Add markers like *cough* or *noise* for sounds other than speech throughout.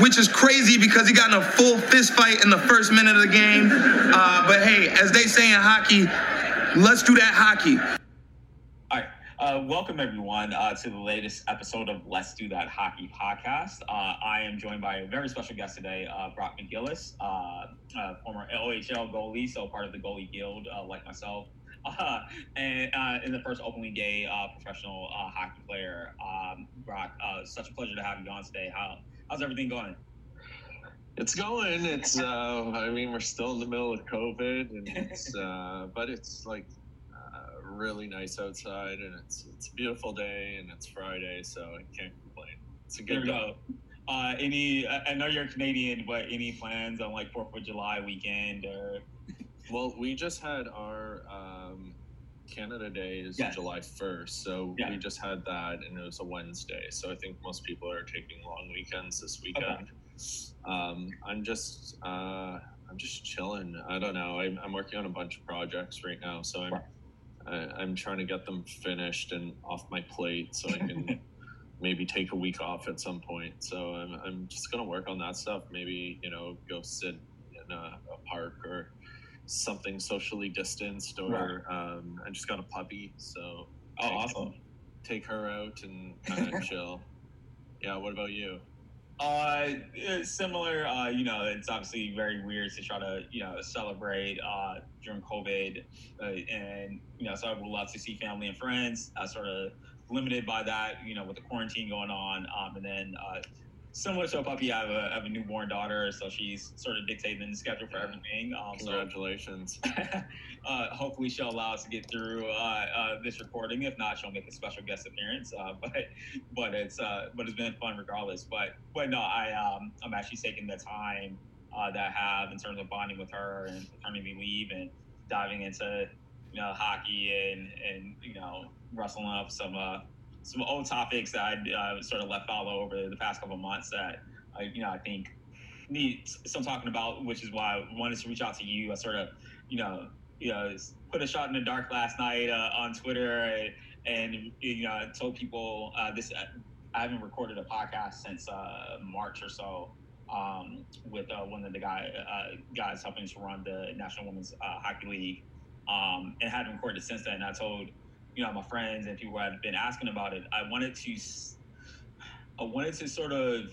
which is crazy because he got in a full fist fight in the first minute of the game. Uh, but hey, as they say in hockey, let's do that hockey. All right. Uh, welcome, everyone, uh, to the latest episode of Let's Do That Hockey podcast. Uh, I am joined by a very special guest today, uh, Brock McGillis, uh, uh, former OHL goalie, so part of the Goalie Guild, like myself. *laughs* and in the first openly gay professional hockey player, um, Brock. such a pleasure to have you on today. How how's everything going? It's going. It's. Uh, I mean, we're still in the middle of COVID, and it's. *laughs* Uh, but it's like uh, really nice outside, and it's it's a beautiful day, and it's Friday, so I can't complain. It's a good day. Uh, any? I know you're Canadian, but any plans on like Fourth of July weekend or? Well, we just had our um, Canada Day is yes. July 1st. So yeah. we just had that and it was a Wednesday. So I think most people are taking long weekends this weekend. Okay. Um, I'm just, uh, I'm just chilling. I don't know. I'm, I'm, working on a bunch of projects right now. So I'm, I, am i am trying to get them finished and off my plate so I can *laughs* maybe take a week off at some point. So I'm, I'm just going to work on that stuff. Maybe, you know, go sit in a, a park or something socially distanced, or right. um, I just got a puppy, so oh, awesome. Take her out and kind of *laughs* chill. Yeah. What about you? Uh, similar. Uh, you know, it's obviously very weird to try to you know celebrate uh, during COVID, uh, and you know, so I would love to see family and friends. I sort of limited by that, you know, with the quarantine going on, um, and then uh, similar to a puppy, I have a, I have a newborn daughter, so she's sort of dictating the schedule for everything. Um, Congratulations. So, *laughs* uh, hopefully, she'll allow us to get through uh, uh, this recording. If not, she'll make a special guest appearance. Uh, *laughs* but but it's uh, but it's been fun regardless. But but no, I um, I'm actually taking the time uh, that I have in terms of bonding with her and paternity leave and diving into you know hockey and and you know wrestling up some some old topics that I uh, sort of left follow over the past couple months that I, you know, I think need some talking about, which is why I wanted to reach out to you. I sort of, you know, you know, put a shot in the dark last night uh, on Twitter and, and, you know, I told people uh, this. Uh, I haven't recorded a podcast since uh, March or so um, with uh, one of the guy, guys helping to run the National Women's Hockey League, um, and hadn't recorded since then. I told you know my friends and people have been asking about it i wanted to i wanted to sort of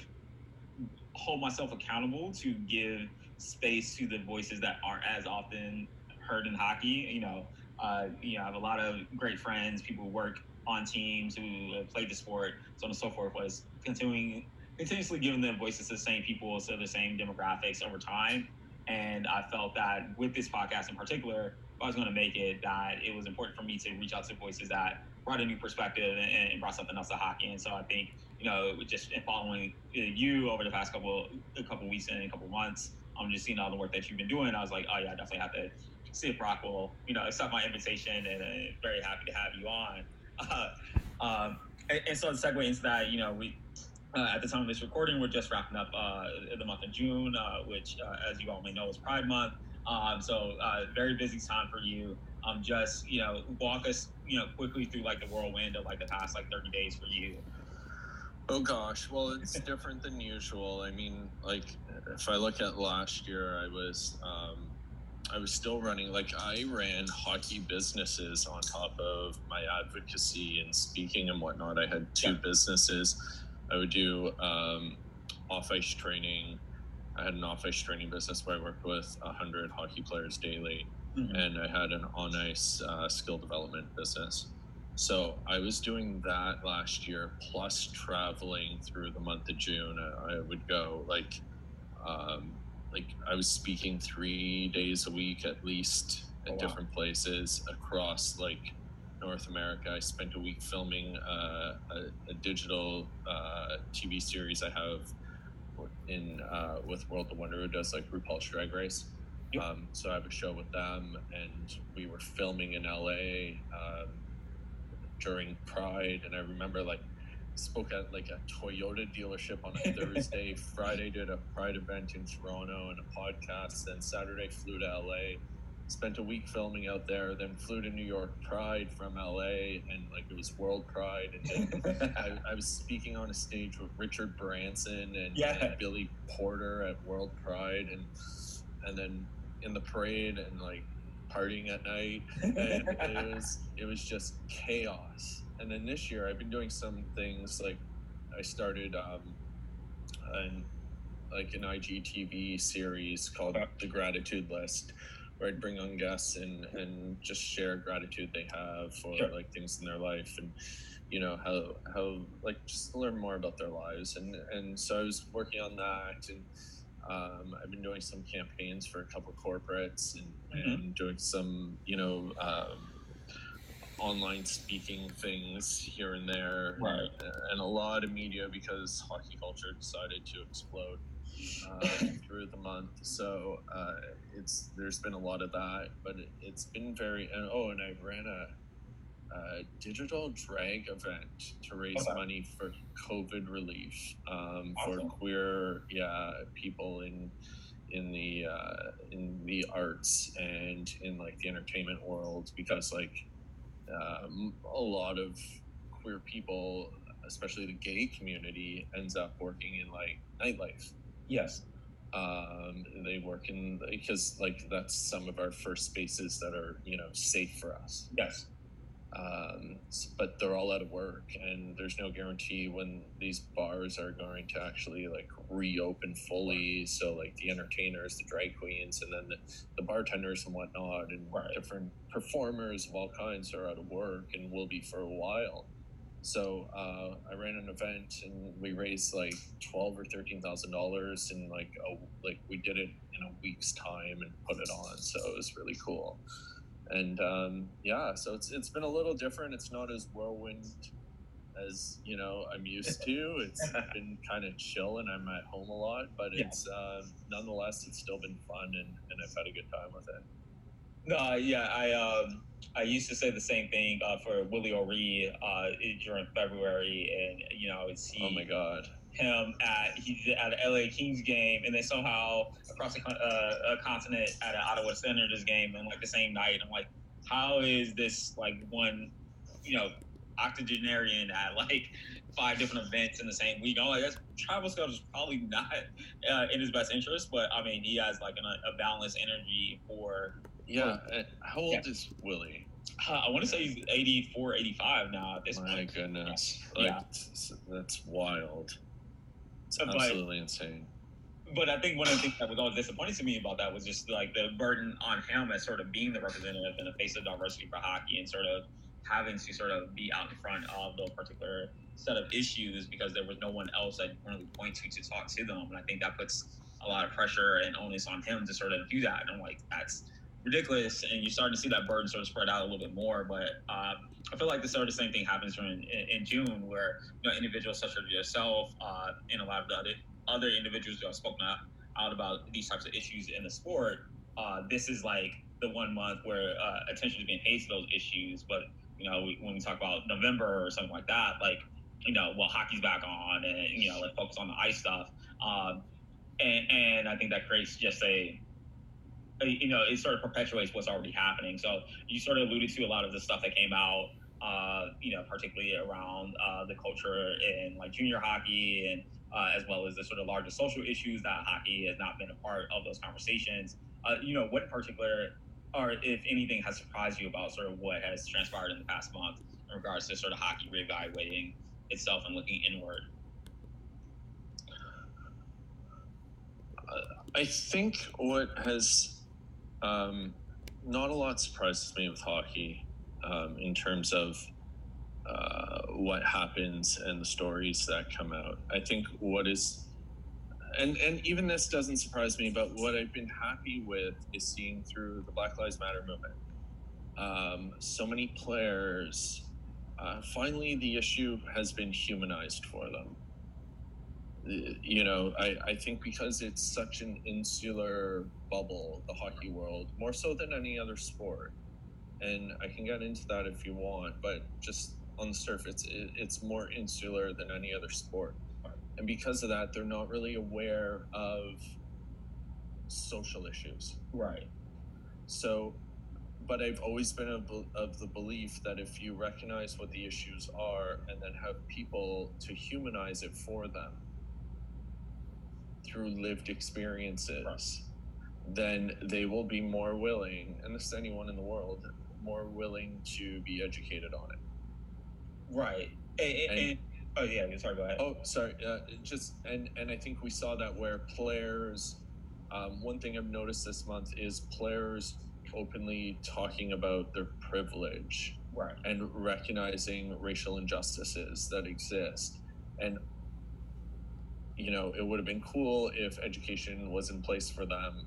hold myself accountable to give space to the voices that aren't as often heard in hockey you know uh, you know i have a lot of great friends people who work on teams who played the sport so on and so forth was continuing continuously giving them voices to the same people to the same demographics over time. And i felt that with this podcast in particular I was going to make it, that it was important for me to reach out to voices that brought a new perspective and, and brought something else to hockey. And so I think, you know, just in following you over the past couple a couple weeks and a couple months, I'm just seeing all the work that you've been doing. I was like, oh yeah, I definitely have to see if Brock will, you know, accept my invitation, and uh, very happy to have you on. *laughs* Uh, um, and, and, so the segue into that, you know, we. Uh, at the time of this recording, we're just wrapping up uh, the month of June, uh, which, uh, as you all may know, is Pride Month. Um, so uh, very busy time for you. Um, just you know, walk us you know quickly through like the whirlwind of like the past like 30 days for you. Oh gosh, well it's *laughs* different than usual. I mean, like if I look at last year, I was um, I was still running like I ran hockey businesses on top of my advocacy and speaking and whatnot. I had two yeah. businesses. I would do um, off ice training I had an off ice training business where I worked with 100 hockey players daily, mm-hmm. and I had an on ice uh, skill development business. So I was doing that last year, plus traveling through the month of June. I, I would go like, um, like I was speaking three days a week at least at oh, different places across like North America. I spent a week filming uh, a, a, digital uh, TV series I have in uh, with World of Wonder who does like RuPaul's Drag Race. Yep. Um, so I have a show with them, and we were filming in LA um, during Pride, and I remember like spoke at like a Toyota dealership on a *laughs* Thursday. Friday did a Pride event in Toronto and a podcast. Then Saturday flew to LA, spent a week filming out there, then flew to New York Pride from LA, and like it was World Pride, and *laughs* I, I was speaking on a stage with Richard Branson and, Yeah. and Billy Porter at World Pride, and and then in the parade and like partying at night, and it *laughs* was it was just chaos. And then this year, I've been doing some things like I started um, an like an IGTV series called The Gratitude List, where I'd bring on guests and and just share gratitude they have for Sure. like things in their life and you know how how like just learn more about their lives and and so I was working on that and um, I've been doing some campaigns for a couple of corporates and, Mhm. and doing some you know um, online speaking things here and there Right. and a lot of media because hockey culture decided to explode uh, through the month. So uh, it's there's been a lot of that, but it, it's been very and oh, and I ran a, a digital drag event to raise Okay. money for COVID relief um, Awesome. for queer yeah people in in the uh, in the arts and in like the entertainment world because like um, a lot of queer people especially the gay community ends up working in like nightlife yes. um, they work in because like that's some of our first spaces that are you know safe for us Yes. um, but they're all out of work and there's no guarantee when these bars are going to actually like reopen fully so like the entertainers the drag queens and then the, the bartenders and whatnot and Right. different performers of all kinds are out of work and will be for a while so uh, I ran an event and we raised like twelve or thirteen thousand dollars in like a like we did it in a week's time and put it on. So it was really cool. And um, yeah, so it's it's been a little different. It's not as whirlwind as you know I'm used to. It's *laughs* been kind of chill and I'm at home a lot, but Yeah. it's uh, nonetheless it's still been fun and, and I've had a good time with it. No, yeah, I um, I used to say the same thing uh, for Willie O'Ree uh, during February, and you know, I would see Oh my god. him at he's at an LA Kings game, and then somehow across the con- uh, a continent at an Ottawa Senators game, and like the same night. I'm like, how is this like one, you know, octogenarian at like five different events in the same week? Oh I'm like, that's travel schedule is probably not uh, in his best interest, but I mean, he has like an, a balanced energy for. Yeah. uh, How old Yeah. is Willie? Uh, I want to say he's 84, 85 now at this My point. goodness. Like, Yeah. that's wild. It's But- absolutely insane. but I think one of the things that was always disappointing to me about that was just like the burden on him as sort of being the representative and the face of diversity for hockey and sort of having to sort of be out in front of those particular set of issues because there was no one else you can really point to to talk to them. And I think that puts a lot of pressure and onus on him to sort of do that. And I'm like, that's ridiculous. And you're starting to see that burden sort of spread out a little bit more. But um, I feel like the sort of same thing happens in, in June where you know individuals such as yourself uh, and a lot of the other other individuals who have spoken out, out about these types of issues in the sport, uh, this is like the one month where uh, attention is being paid to those issues. But you know, we, when we talk about November or something like that, like you know, well, hockey's back on, and you know, let's focus on the ice stuff. Um, and, and I think that creates just a, a, you know, it sort of perpetuates what's already happening. So you sort of alluded to a lot of the stuff that came out, uh, you know, particularly around uh, the culture in like junior hockey and uh, as well as the sort of larger social issues that hockey has not been a part of those conversations. Uh, you know, what in particular, or if anything, has surprised you about sort of what has transpired in the past month in regards to sort of hockey reevaluating itself and looking inward? I think what has um, not a lot surprises me with hockey um, in terms of uh, what happens and the stories that come out. I think what is and and even this doesn't surprise me, but what I've been happy with is seeing through the Black Lives Matter movement. Um, so many players. Uh, finally, the issue has been humanized for them you know, I, I think because it's such an insular bubble, the hockey world, more so than any other sport. And I can get into that if you want, but just on the surface, it, it's more insular than any other sport. And because of that, they're not really aware of social issues. Right. so, but I've always been of, of the belief that if you recognize what the issues are and then have people to humanize it for them through lived experiences, right. then they will be more willing, and this is anyone in the world, more willing to be educated on it. Right. And, and, and, oh yeah, sorry. Go ahead. Oh, sorry. Uh, just and and I think we saw that where players. Um, one thing I've noticed this month is players openly talking about their privilege right. and recognizing racial injustices that exist. And you know, it would have been cool if education was in place for them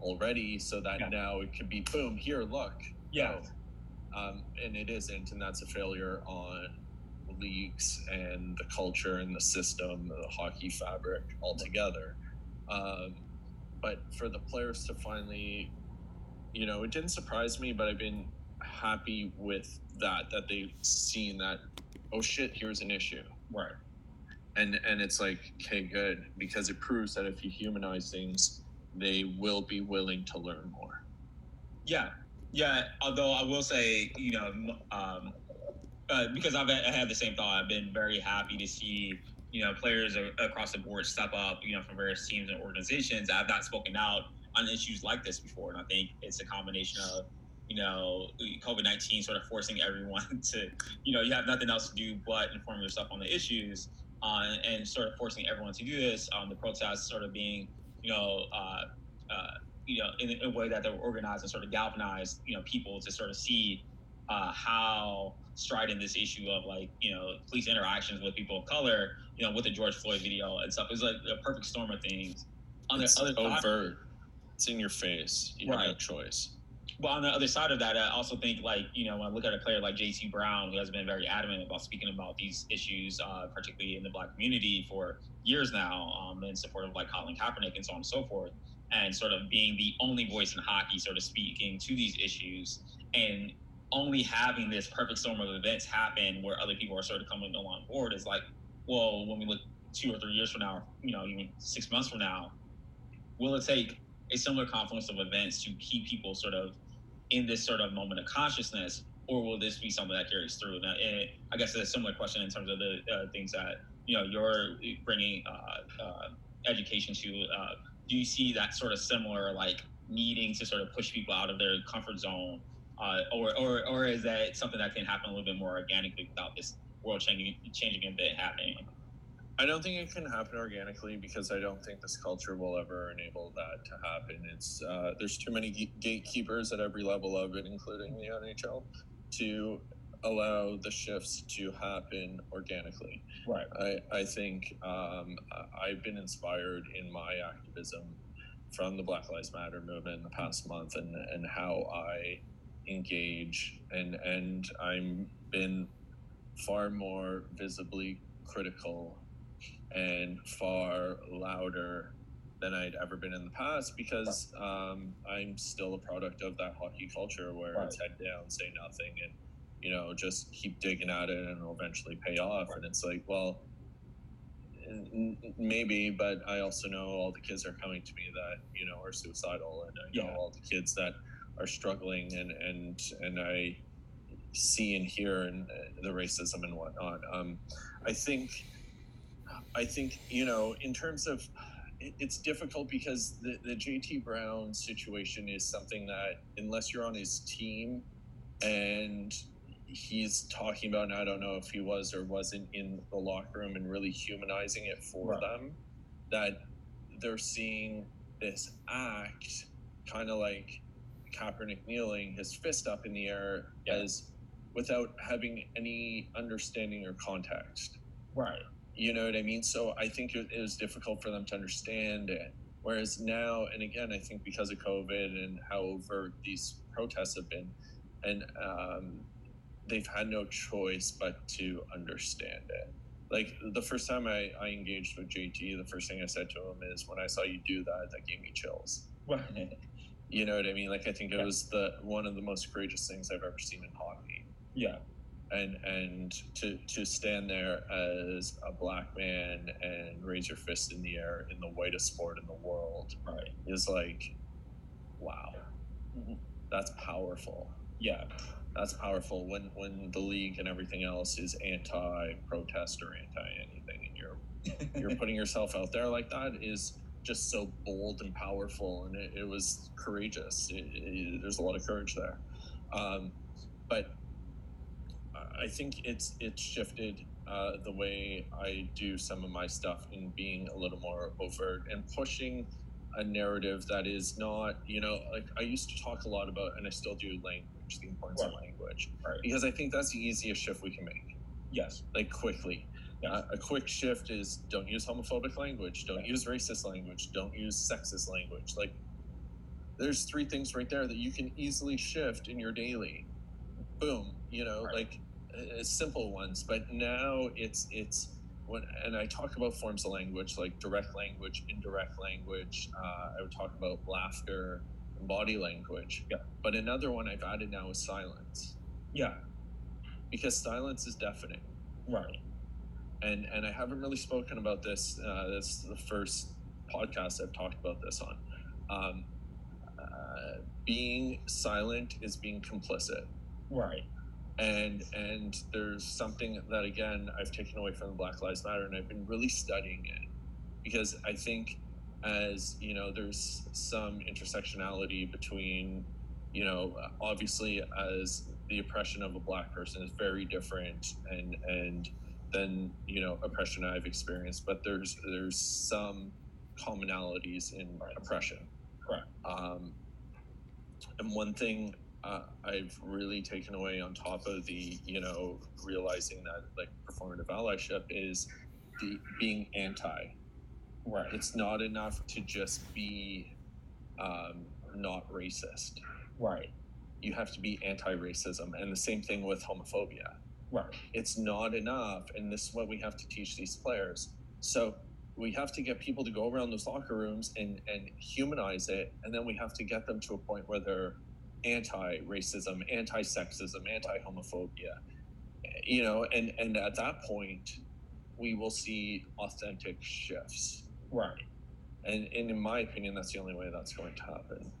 already, so that yeah. now it could be boom. Here, look. Yeah. Um, and it isn't, and that's a failure on leagues and the culture and the system, the hockey fabric altogether. Um, but for the players to finally, you know, it didn't surprise me, but I've been happy with that that they've seen that. Oh shit! Here's an issue. Right. And and it's like okay, good because it proves that if you humanize things, they will be willing to learn more. Yeah, yeah. Although I will say, you know, um, uh, because I've I had the same thought. I've been very happy to see you know players across the board step up. You know, from various teams and organizations. I've not spoken out on issues like this before, and I think it's a combination of you know COVID nineteen sort of forcing everyone *laughs* to you know you have nothing else to do but inform yourself on the issues, uh, and sort of forcing everyone to do this. Um, the protests sort of being you know. Uh, uh, you know, in a way that they were organized and sort of galvanized, you know, people to sort of see uh, how strident this issue of like you know police interactions with people of color, you know, with the George Floyd video and stuff. It's like a perfect storm of things. On it's the other overt. Side, it's in your face. You right. have no choice. But on the other side of that, I also think like you know when I look at a player like J.T. Brown, who has been very adamant about speaking about these issues, uh, particularly in the Black community for years now, um, in support of like Colin Kaepernick and so on and so forth, and sort of being the only voice in hockey, sort of speaking to these issues and only having this perfect storm of events happen where other people are sort of coming along board is like, well, when we look two or three years from now, you know, even six months from now, will it take a similar confluence of events to keep people sort of in this sort of moment of consciousness, or will this be something that carries through? Now, and I guess it's a similar question in terms of the uh, things that you know you're bringing uh, uh, education to. Uh, do you see that sort of similar like needing to sort of push people out of their comfort zone uh, or, or or is that something that can happen a little bit more organically without this world changing changing event happening? I don't think it can happen organically because I don't think this culture will ever enable that to happen. It's uh, there's too many gatekeepers at every level of it, including the NHL, to allow the shifts to happen organically. Right. I, I think um, I've been inspired in my activism from the Black Lives Matter movement in the past month and, and how I engage and and I'm been far more visibly critical and far louder than I'd ever been in the past because um, I'm still a product of that hockey culture where right. it's head down, say nothing, and you know just keep digging at it and it'll eventually pay off. Right. And it's like, well, maybe, but I also know all the kids are coming to me that you know are suicidal, and I know yeah. all the kids that are struggling and and and I see and hear and uh, the racism and whatnot. Um, I think I think you know in terms of it's difficult because the, the JT Brown situation is something that unless you're on his team and he's talking about and I don't know if he was or wasn't in the locker room and really humanizing it for right. them that they're seeing this act kind of like Kaepernick kneeling, his fist up in the air, yeah. as without having any understanding or context. Right. You know what I mean? So I think it, it was difficult for them to understand it. Whereas now, and again, I think because of COVID and how overt these protests have been, and um, they've had no choice but to understand it. Like the first time I, I engaged with JT, the first thing I said to him is, "When I saw you do that, that gave me chills." Right. *laughs* You know what I mean? Like I think it yeah. was the one of the most courageous things I've ever seen in hockey. Yeah. And and to to stand there as a black man and raise your fist in the air in the whitest sport in the world right. is like wow. Mm-hmm. That's powerful. Yeah. That's powerful when when the league and everything else is anti-protest or anti-anything, and you're *laughs* you're putting yourself out there like that is just so bold and powerful, and it, it was courageous. It, it, there's a lot of courage there, um, but I think it's it's shifted uh, the way I do some of my stuff in being a little more overt and pushing a narrative that is not, you know, like I used to talk a lot about, and I still do language, the importance right. of language, right. because I think that's the easiest shift we can make. Yes, like quickly. A quick shift is don't use homophobic language, don't use racist language, don't use sexist language. Like, there's three things right there that you can easily shift in your daily. Boom, you know, right. like uh, simple ones. But now it's it's when and I talk about forms of language like direct language, indirect language. Uh, I would talk about laughter, and body language. Yeah. But another one I've added now is silence. Yeah. Because silence is deafening. Right. And and I haven't really spoken about this. Uh, this is the first podcast I've talked about this on. Um, uh, being silent is being complicit. Right and and there's something that again I've taken away from the Black Lives Matter, and I've been really studying it because I think as you know, there's some intersectionality between you know, obviously as the oppression of a black person is very different and and than you know oppression I've experienced, but there's there's some commonalities in right. oppression. Correct. Um, and one thing uh, I've really taken away on top of the, you know, realizing that like performative allyship is the being anti. Right. It's not enough to just be um, not racist. Right. You have to be anti-racism, and the same thing with homophobia. Right. It's not enough, and this is what we have to teach these players. So we have to get people to go around those locker rooms and and humanize it, and then we have to get them to a point where they're anti-racism, anti-sexism, anti-homophobia. You know, and and at that point, we will see authentic shifts. Right. And, and in my opinion, that's the only way that's going to happen.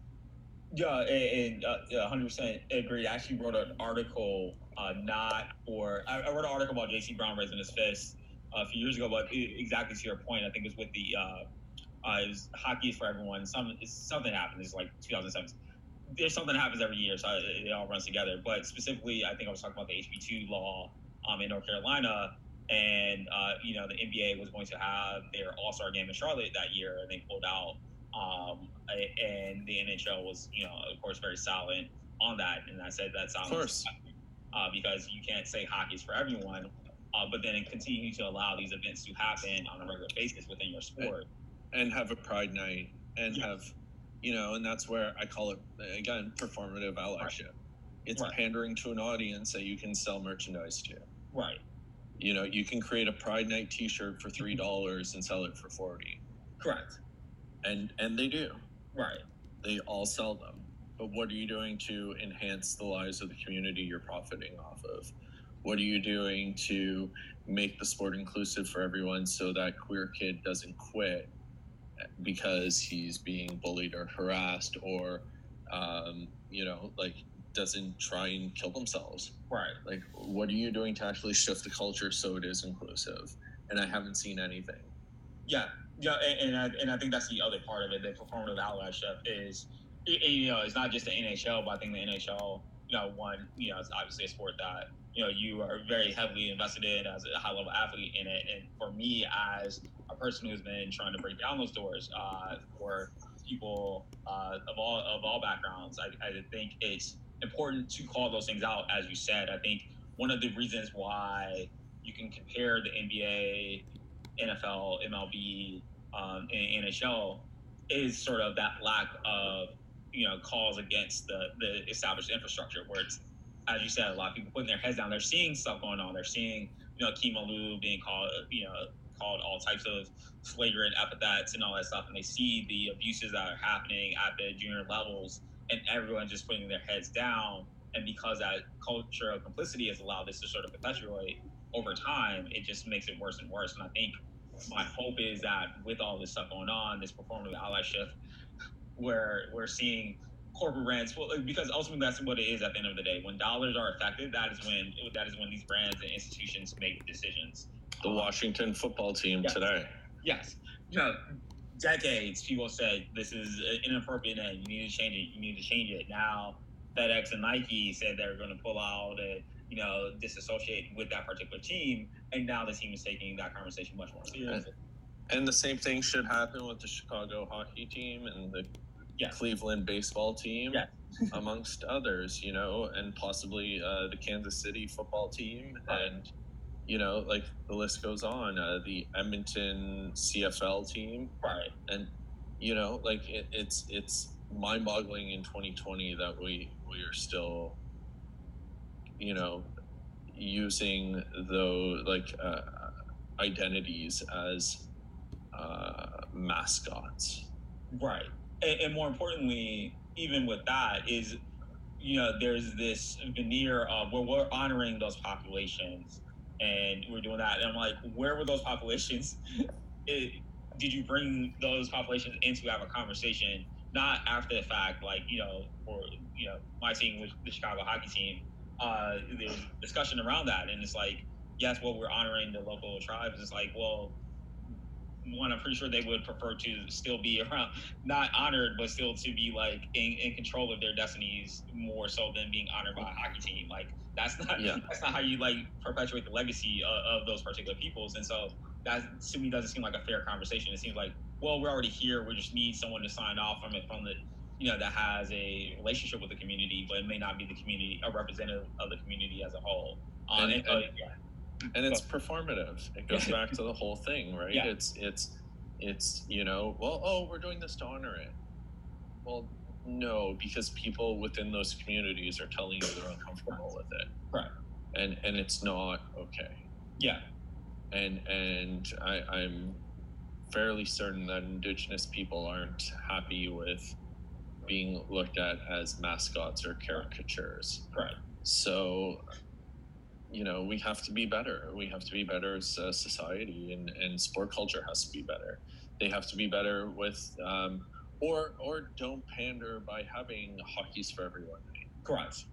Yeah, and, uh, 100% agree. I actually wrote an article, uh, not or I, I, wrote an article about J.T. Brown raising his fist uh, a few years ago, but exactly to your point, I think it was with the, uh, uh, it was hockey is for everyone. Some something happened. It's like 2007 there's something that happens every year, so it all runs together. But specifically, I think I was talking about the HB2 law um, in North Carolina, and uh, you know the NBA was going to have their All Star game in Charlotte that year, and they pulled out. Um, and the NHL was, you know, of course, very silent on that. And I said that silence uh, because you can't say hockey's for everyone, uh, but then continue to allow these events to happen on a regular basis within your sport. And, and have a pride night and have you know, and that's where I call it again performative allyship. It's right. pandering to an audience that you can sell merchandise to. Right. You know, you can create a Pride Night T-shirt for three dollars and sell it for forty. Correct. And and they do. Right. They all sell them. But what are you doing to enhance the lives of the community you're profiting off of? What are you doing to make the sport inclusive for everyone so that queer kid doesn't quit because he's being bullied or harassed or um, you know like doesn't try and kill themselves? Right. Like what are you doing to actually shift the culture so it is inclusive? And i haven't seen anything. Yeah. Yeah and, and, I, and I think that's the other part of it. The performative allyship is you know it's not just the nhl but i think the nhl you know one you know it's obviously a sport that you know you are very heavily invested in as a high level athlete in it and for me as a person who's been trying to break down those doors uh, for people uh, of all of all backgrounds. I, I think it's important to call those things out, as you said. I think one of the reasons why you can compare the NBA, NFL, MLB, um, and NHL is sort of that lack of you know calls against the the established infrastructure where it's as you said a lot of people putting their heads down they're seeing stuff going on they're seeing you know Akim Aliu being called you know called all types of flagrant epithets and all that stuff, and they see the abuses that are happening at the junior levels, and everyone just putting their heads down. And because that culture of complicity has allowed this to sort of perpetuate over time, it just makes it worse and worse. And I think my hope is that with all this stuff going on, this performative allyship, where we're seeing corporate brands well, because ultimately that's what it is at the end of the day. When dollars are affected that is when that is when these brands and institutions make decisions. The washington football team yes. today. Yes. You know decades people said this is inappropriate and you need to change it you need to change it. Now fedex and nike said they're going to pull out and you know disassociate with that particular team and now the team is taking that conversation much more seriously. And the same thing should happen with the chicago hockey team and the yes. Cleveland baseball team, yes. *laughs* amongst others, you know, and possibly uh, the Kansas City football team. Right. And, you know, like the list goes on, uh, the Edmonton CFL team. Right. And, you know, like it, it's, it's mind boggling in 2020 that we, we are still, you know, using those like uh, identities as uh, mascots. Right and, and more importantly, even with that, is you know there's this veneer of where we're honoring those populations and we're doing that. And i'm like where were those populations? *laughs* It, did you bring those populations in to have a conversation? Not after the fact like you know for you know my team with the chicago hockey team uh there's discussion around that. And it's like yes well we're honoring the local tribes. It's like well one, I'm pretty sure they would prefer to still be around, not honored, but still to be like in, in control of their destinies more so than being honored by a hockey team. Like that's not yeah. that's not how you like perpetuate the legacy of, of, those particular peoples. And so that to me doesn't seem like a fair conversation. It seems like well we're already here. We just need someone to sign off from it from the you know that has a relationship with the community, but it may not be the community a representative of the community as a whole. Um, and, and, and, yeah and it's performative. It goes back to the whole thing right? Yeah. it's it's it's you know well oh we're doing this to honor it. Well no because people within those communities are telling you they're uncomfortable with it. Right. And and it's not okay. Yeah. And and I, i'm fairly certain that indigenous people aren't happy with being looked at as mascots or caricatures. Right. So you know we have to be better. We have to be better as a society and, and sport culture has to be better. They have to be better with um, or or don't pander by having hockey's for everyone. Correct.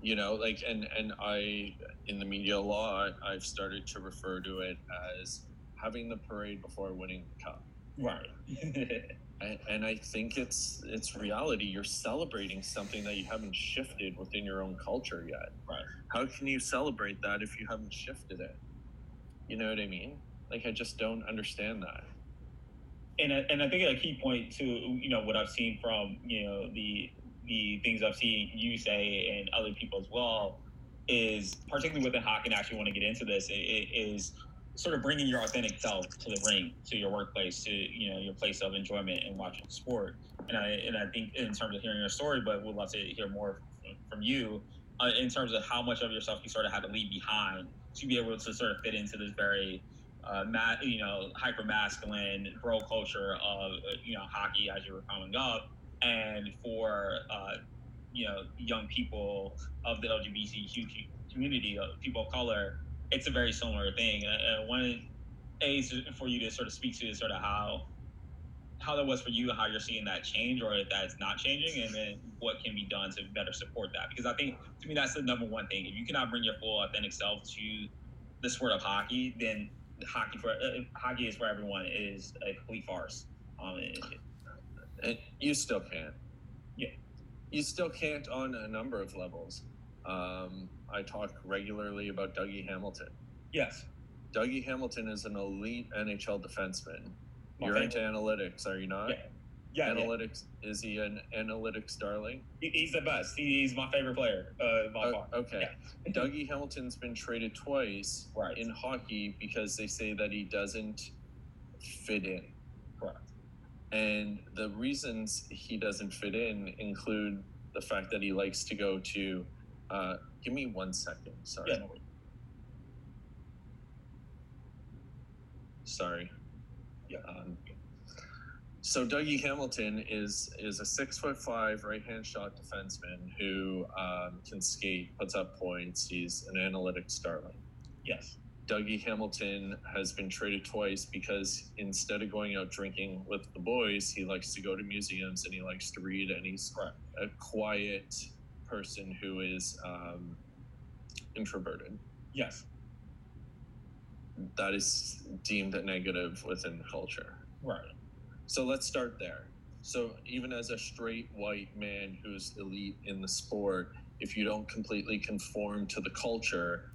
You know like and and i in the media law i've started to refer to it as having the parade before winning the cup. Right *laughs* and, and I think it's it's reality. You're celebrating something that you haven't shifted within your own culture yet. Right. How can you celebrate that if you haven't shifted it? You know what I mean? Like I just don't understand that. And I, and I think a key point to you know what I've seen from you know the the things I've seen you say and other people as well is particularly within hockey. And I actually want to get into this. Is sort of bringing your authentic self to the ring, to your workplace, to you know your place of enjoyment and watching sport. And I and I think in terms of hearing your story, but would love to hear more from you uh, in terms of how much of yourself you sort of had to leave behind to be able to sort of fit into this very uh, ma- you know hyper masculine bro culture of you know hockey as you were coming up, and for uh, you know young people of the LGBTQ community, uh, people of color it's a very similar thing. Uh, one, a for you to sort of speak to sort of how how that was for you, how you're seeing that change, or if that's not changing, and then what can be done to better support that. Because I think to me that's the number one thing. If you cannot bring your full authentic self to the sport of hockey, then hockey for uh, hockey is for everyone is a complete farce. Um, it, and you still can't. Yeah, you still can't on a number of levels. Um, I talk regularly about Dougie Hamilton. Yes. Dougie Hamilton is an elite NHL defenseman. My You're favorite. into analytics, are you not? Yeah. Yeah, analytics yeah. is he an analytics darling? he's the best. he's my favorite player uh, by uh, far. Okay, yeah. *laughs* Dougie Hamilton's been traded twice right. in hockey because they say that he doesn't fit in. Correct. And the reasons he doesn't fit in include the fact that he likes to go to uh, give me one second. Sorry. Yeah, no Sorry. Yeah. Um, so Dougie Hamilton is is a six foot five right hand shot defenseman who um, can skate, puts up points. He's an analytics darling. Yes. Dougie Hamilton has been traded twice because instead of going out drinking with the boys, he likes to go to museums and he likes to read, and he's a quiet person who is um, introverted. Yes. That is deemed a negative within culture. Right. So let's start there. So even as a straight white man who's elite in the sport, if you don't completely conform to the culture,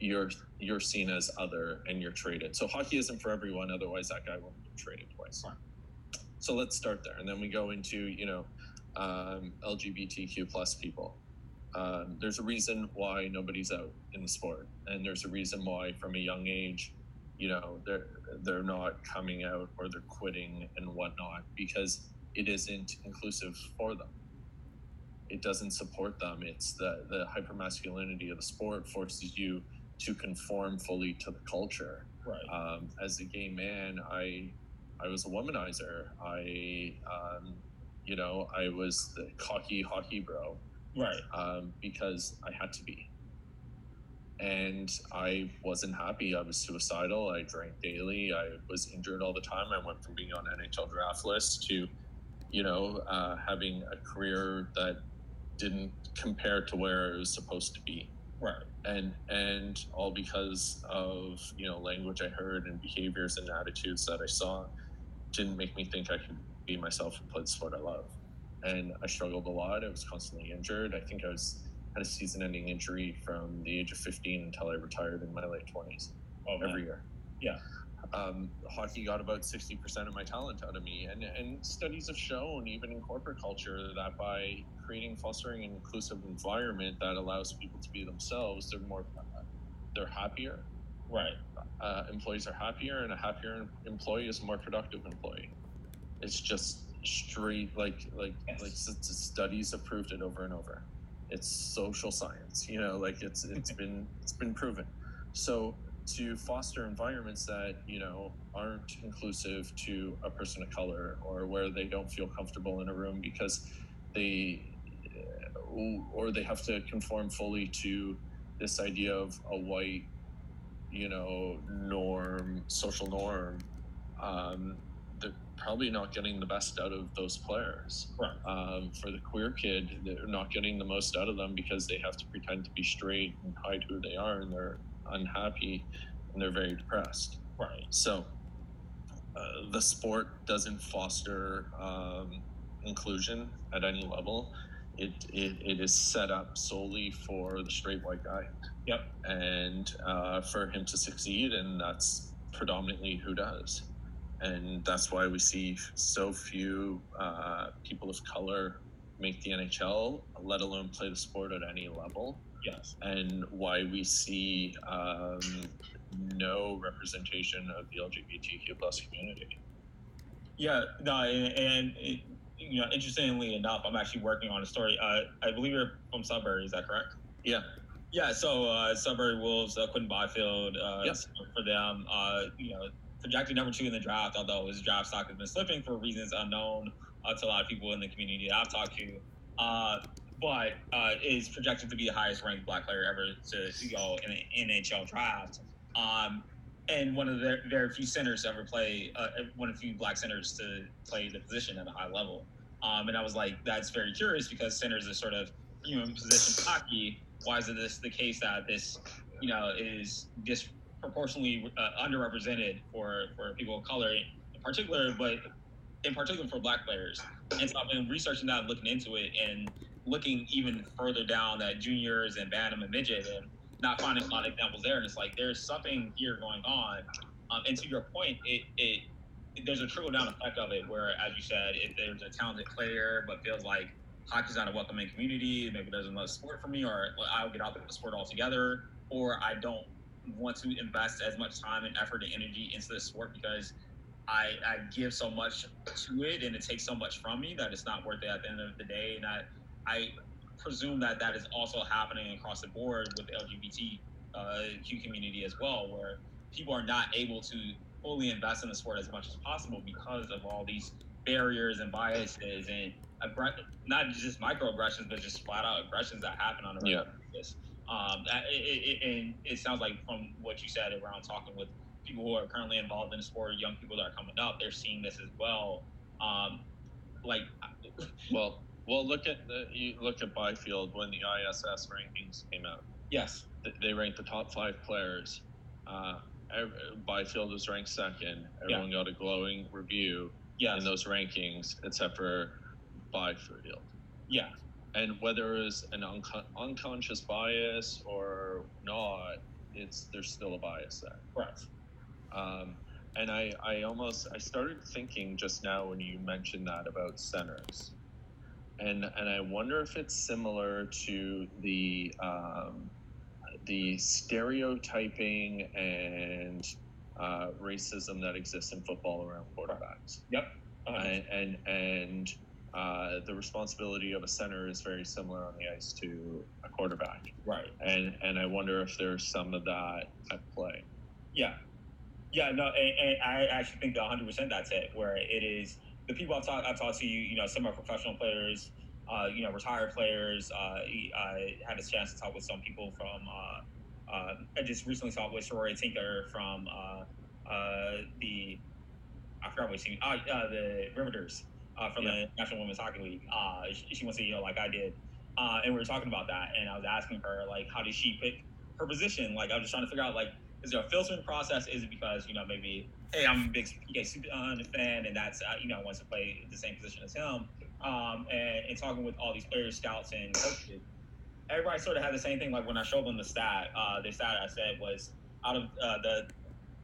you're you're seen as other and you're traded. So hockey isn't for everyone, otherwise that guy won't be traded twice. Right. So let's start there, and then we go into you know um, LGBTQ plus people. Um, there's a reason why nobody's out in the sport, and there's a reason why from a young age, you know, they're they're not coming out or they're quitting and whatnot because it isn't inclusive for them. It doesn't support them. It's the the hypermasculinity of the sport forces you to conform fully to the culture. Right. Um, as a gay man, I I was a womanizer. I um, you know I was the cocky hockey bro Right. um, because I had to be. And I wasn't happy. I was suicidal. I drank daily. I was injured all the time. I went from being on NHL draft list to, you know, uh, having a career that didn't compare to where it was supposed to be. Right. And and all because of you know language I heard and behaviors and attitudes that I saw didn't make me think I could be myself and play the sport I love and I struggled a lot. I was constantly injured. I think I was had a season-ending injury from the age of 15 until I retired in my late 20s. Oh, every year. Yeah. Um, hockey got about 60% of my talent out of me, and and studies have shown, even in corporate culture, that by creating, fostering an inclusive environment that allows people to be themselves, they're more, they're happier. Right. Uh, employees are happier, and a happier employee is a more productive employee. It's just straight like like Yes. like studies have proved it over and over. It's social science you know like it's it's been it's been proven. So to foster environments that you know aren't inclusive to a person of color or where they don't feel comfortable in a room because they uh, or they have to conform fully to this idea of a white you know norm social norm um, probably not getting the best out of those players Right. um, for the queer kid they're not getting the most out of them because they have to pretend to be straight and hide who they are and they're unhappy and they're very depressed Right. so uh, the sport doesn't foster um, inclusion at any level it, it, it is set up solely for the straight white guy Yep. and uh, for him to succeed and that's predominantly who does and that's why we see so few uh, people of color make the NHL, let alone play the sport at any level, Yes. and why we see um, no representation of the LGBTQ plus community. Yeah. No. And, and it, you know, interestingly enough, I'm actually working on a story. Uh, I believe you're from Sudbury. Is that correct? Yeah, Yeah, so uh, Sudbury Wolves, uh, Quinton Byfield, uh, Yep. for them, uh, you know, projected number two in the draft, although his draft stock has been slipping for reasons unknown uh, to a lot of people in the community that I've talked to. Uh, but uh, is projected to be the highest ranked black player ever to, go in an NHL draft. Um, and one of the very few centers to ever play, uh, one of the few black centers to play the position at a high level. Um, and I was like, that's very curious because centers are sort of human position hockey. Why is it this the case that this, you know, is disproportionately uh, underrepresented for for people of color in particular, but in particular for black players? And so I've been researching that, looking into it, and looking even further down at juniors and Bantam and midget, and not finding a lot of examples there. And it's like there's something here going on. Um, and to your point, it it there's a trickle down effect of it where, as you said, if there's a talented player but feels like hockey's not a welcoming community, maybe there's another sport for me, or I'll get out of the sport altogether, or I don't want to invest as much time and effort and energy into the sport because I, I give so much to it and it takes so much from me that it's not worth it at the end of the day. And I, I presume that that is also happening across the board with the LGBT uh, Q community as well, where people are not able to fully invest in the sport as much as possible because of all these barriers and biases and not just microaggressions, but just flat out aggressions that happen on a regular basis. Um, that, it, it, and it sounds like from what you said around talking with people who are currently involved in the sport, young people that are coming up, they're seeing this as well. Um, like, *laughs* well, well, look at the you look at Byfield when the ISS rankings came out. Yes, they ranked the top five players. Uh, Byfield was ranked second. Everyone yeah. got a glowing review yes. in those rankings, except for Byfield. Yeah. And whether it's an unconscious bias or not, it's there's still a bias there. Correct. Um, and I, I almost I started thinking just now when you mentioned that about centers, and and I wonder if it's similar to the um, the stereotyping and uh, racism that exists in football around quarterbacks. Yep. Uh, and and, and uh, the responsibility of a center is very similar on the ice to a quarterback. Right. And and I wonder if there's some of that at play. Yeah. Yeah. No. And, and I actually think that 100 percent that's it. Where it is the people I've talked I've talked to you. You know, some are professional players uh, you know, retired players. Uh, I had a chance to talk with some people from. Uh, uh I just recently talked with Saroya Tinker from uh, uh, the. I forgot what team. Uh, the Riveters from yeah. the National Women's Hockey League. she, she wants to, you know, like I did, and we were talking about that, and I was asking her like, how did she pick her position? Like, I was just trying to figure out like, is there a filtering process? Is it because you know maybe, hey, I'm a big PK Subban fan, and that's you know wants to play the same position as him um, and, and, talking with all these players, scouts, and coaches, everybody sort of had the same thing. Like when I showed them the stat, uh, the stat I said was out of uh, the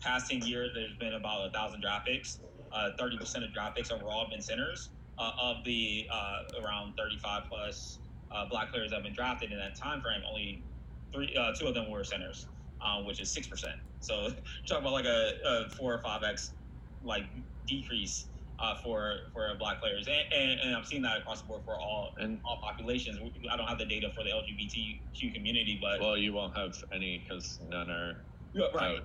past 10 years, there's been about a thousand draft picks. Uh, 30% of draft picks overall have been centers. Uh, of the uh, around 35 plus uh, black players that have been drafted in that time frame, only three, two of them were centers, which is 6%. So *laughs* talk about like a, a four or five X like decrease uh, for for black players, and, and, and, I'm seeing that across the board for all and all populations. I don't have the data for the LGBTQ community, but well, you won't have any because none are yeah, right.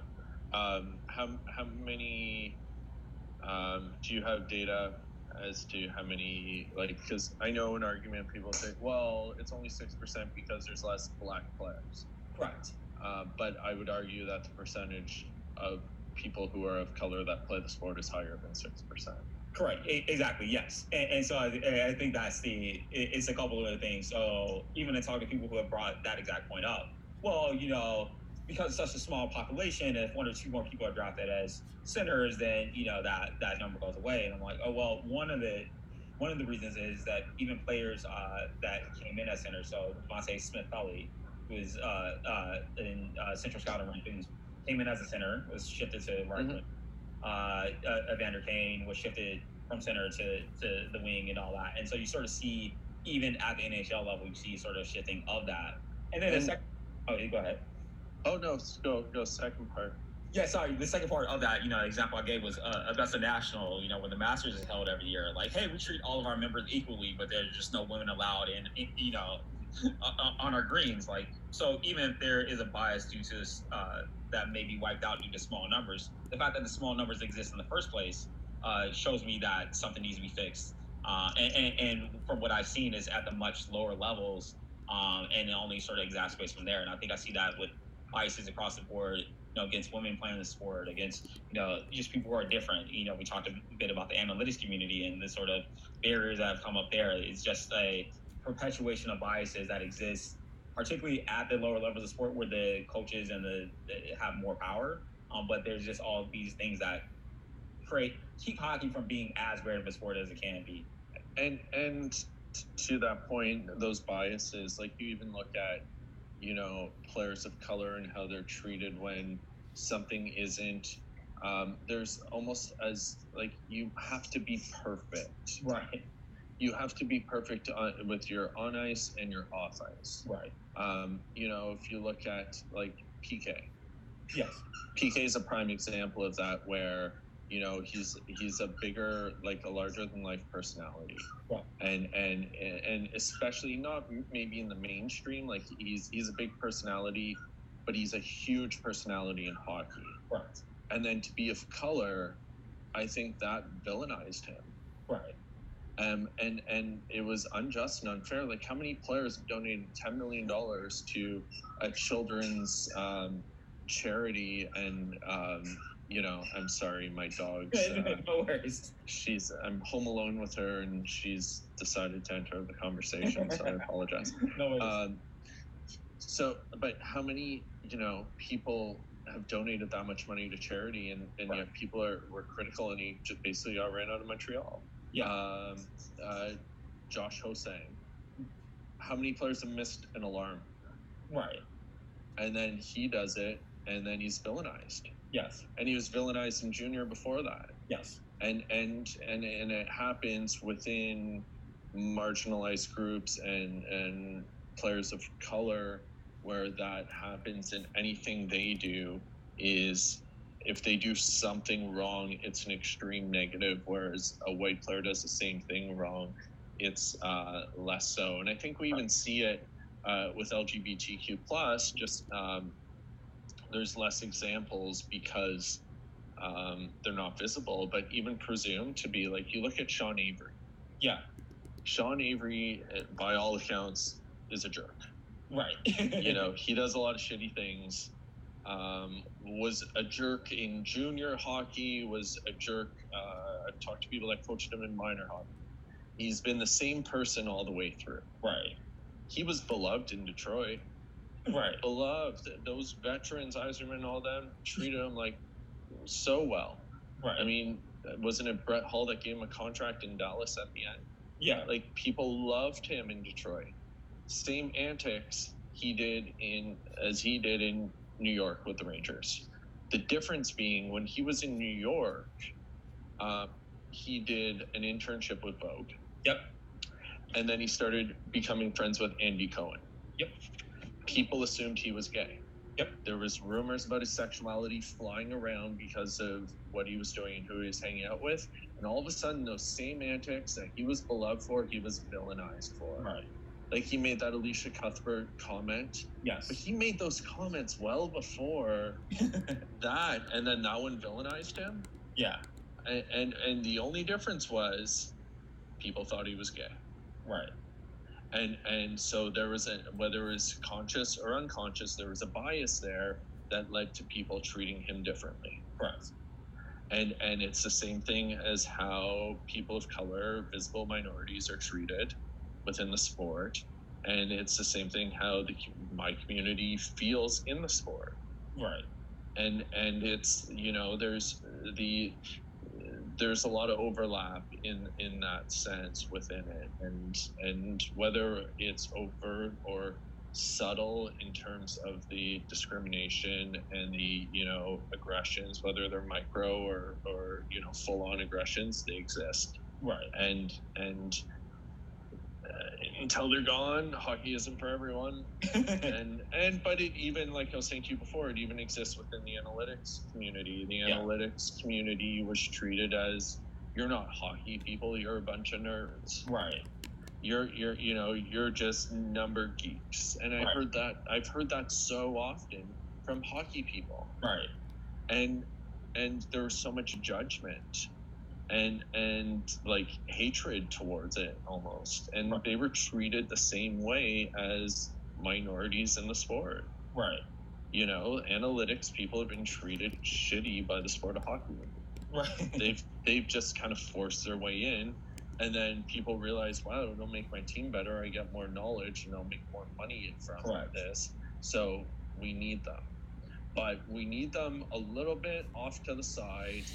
Um, how how many um, do you have data as to how many like because I know an argument people say, well, it's only six percent because there's less black players. Correct. Uh, but I would argue that the percentage of people who are of color that play the sport is higher than six percent. Correct. Exactly. Yes. And, and so I, I, think that's the. It's a couple of other things. So even in talking to people who have brought that exact point up, well, you know, because it's such a small population, if one or two more people are drafted as centers, then you know that that number goes away. And I'm like, oh well, one of the one of the reasons is that even players uh, that came in as centers, so Devante Smith Pelly, who is uh, uh, in uh, Central Scouting rankings, came in as a center, was shifted to right. Mm-hmm uh, Evander Kane was shifted from center to, to the wing and all that. And so you sort of see, even at the NHL level, you see sort of shifting of that. And then and, the second, oh, you go ahead. Oh, no, go, go, second part. Yeah, sorry. The second part of that, you know, example I gave was uh, Augusta National. You know, when the Masters is held every year, like, hey, we treat all of our members equally, but there's just no women allowed in, in you know, *laughs* on our greens. Like, so even if there is a bias due to uh, that may be wiped out due to small numbers, the fact that the small numbers exist in the first place uh, shows me that something needs to be fixed. Uh, and, and, and, from what I've seen is at the much lower levels, um, and it only sort of exacerbates from there. And I think I see that with biases across the board, you know, against women playing the sport, against you know just people who are different. You know, we talked a bit about the analytics community and the sort of barriers that have come up there. It's just a perpetuation of biases that exist, particularly at the lower levels of sport where the coaches and the, the have more power. Um, but there's just all these things that create keep hockey from being as great of a sport as it can be. And and to that point, those biases, like you even look at, you know, players of color and how they're treated when something isn't. Um, there's almost as like you have to be perfect, right? you have to be perfect on, with your on ice and your off ice. Right. Um, you know, if you look at like PK. Yes. PK is a prime example of that, where you know he's he's a bigger, like a larger than life personality. Yeah. And and and especially not maybe in the mainstream, like he's he's a big personality, but he's a huge personality in hockey. Right. And then to be of color, I think that villainized him. Right Um, and and it was unjust and unfair. Like how many players have donated ten million dollars to a children's um, charity and um, you know, I'm sorry, my *laughs* dog's. Uh, no worries. she's. I'm home alone with her, and she's decided to enter the conversation. so I apologize. *laughs* No worries. Um, so, but how many, you know, people have donated that much money to charity, and, and yet people are were critical, and he just basically got ran out of Montreal. yeah. Um, uh, Josh Hosang. How many players have missed an alarm? right. And then he does it, and then he's villainized. Yes. And he was villainized in junior before that. Yes. and and and and it happens within marginalized groups and and players of color where that happens and anything they do is if they do something wrong it's an extreme negative whereas a white player does the same thing wrong it's uh, less so and i think we even see it uh, with lgbtq plus just um, there's less examples because um, they're not visible, but even presumed to be like you look at Sean Avery. Yeah. Sean Avery, uh, by all accounts, is a jerk. Right. *laughs* You know, *laughs* he does a lot of shitty things. Um, was a jerk in junior hockey. Was a jerk. Uh, I've talked to people that coached him in minor hockey. He's been the same person all the way through. right. He was beloved in Detroit. Right. *clears throat* Beloved. Those veterans, Yzerman, all them treated him like so well. Right. I mean, wasn't it Brett Hull that gave him a contract in Dallas at the end? yeah. Like people loved him in Detroit. Same antics he did in as he did in New York with the Rangers. The difference being when he was in New York, uh, he did an internship with Vogue. Yep. And then he started becoming friends with Andy Cohen. Yep. People assumed he was gay. Yep. There was rumors about his sexuality flying around because of what he was doing and who he was hanging out with. And all of a sudden, those same antics that he was beloved for, he was villainized for. Right. Like he made that Elisha Cuthbert comment, Yes. but he made those comments well before *laughs* that, and then that one villainized him. yeah. And and, and the only difference was people thought he was gay. Right. And and so there was a whether it was conscious or unconscious there was a bias there that led to people treating him differently Correct. and and it's the same thing as how people of color visible minorities are treated within the sport and it's the same thing how the my community feels in the sport Right. and and it's you know there's the there's a lot of overlap in in that sense within it and and whether it's overt or subtle in terms of the discrimination and the you know aggressions whether they're micro or or you know full on aggressions they exist Right. and and uh, until they're gone hockey isn't for everyone *laughs* and and but it even like I was saying to you before, it even exists within the analytics community. The Yeah. analytics community was treated as you're not hockey people, you're a bunch of nerds. right. You're you're you know, you're just number geeks. And I've Right. heard that I've heard that so often from hockey people. Right. And and there was so much judgment and and like hatred towards it almost. And Right. they were treated the same way as minorities in the sport Right. you know, analytics people have been treated shitty by the sport of hockey. *laughs* Right. They've they've just kind of forced their way in, and then people realize, wow, it'll make my team better. I get more knowledge, and I'll make more money from Correct. this. So we need them, but we need them a little bit off to the side.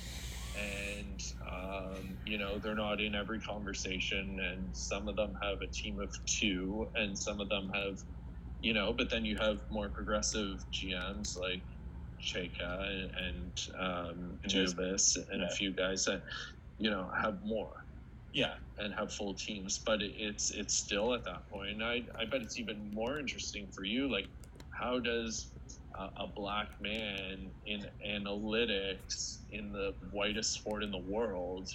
And um, you know they're not in every conversation, and some of them have a team of two, and some of them have you know, but then you have more progressive GMs like Chayka and um, And there's- and yeah. a few guys that, you know, have more yeah. and have full teams. But it, it's it's still at that point. I I bet it's even more interesting for you. Like, how does a, a black man in analytics in the whitest sport in the world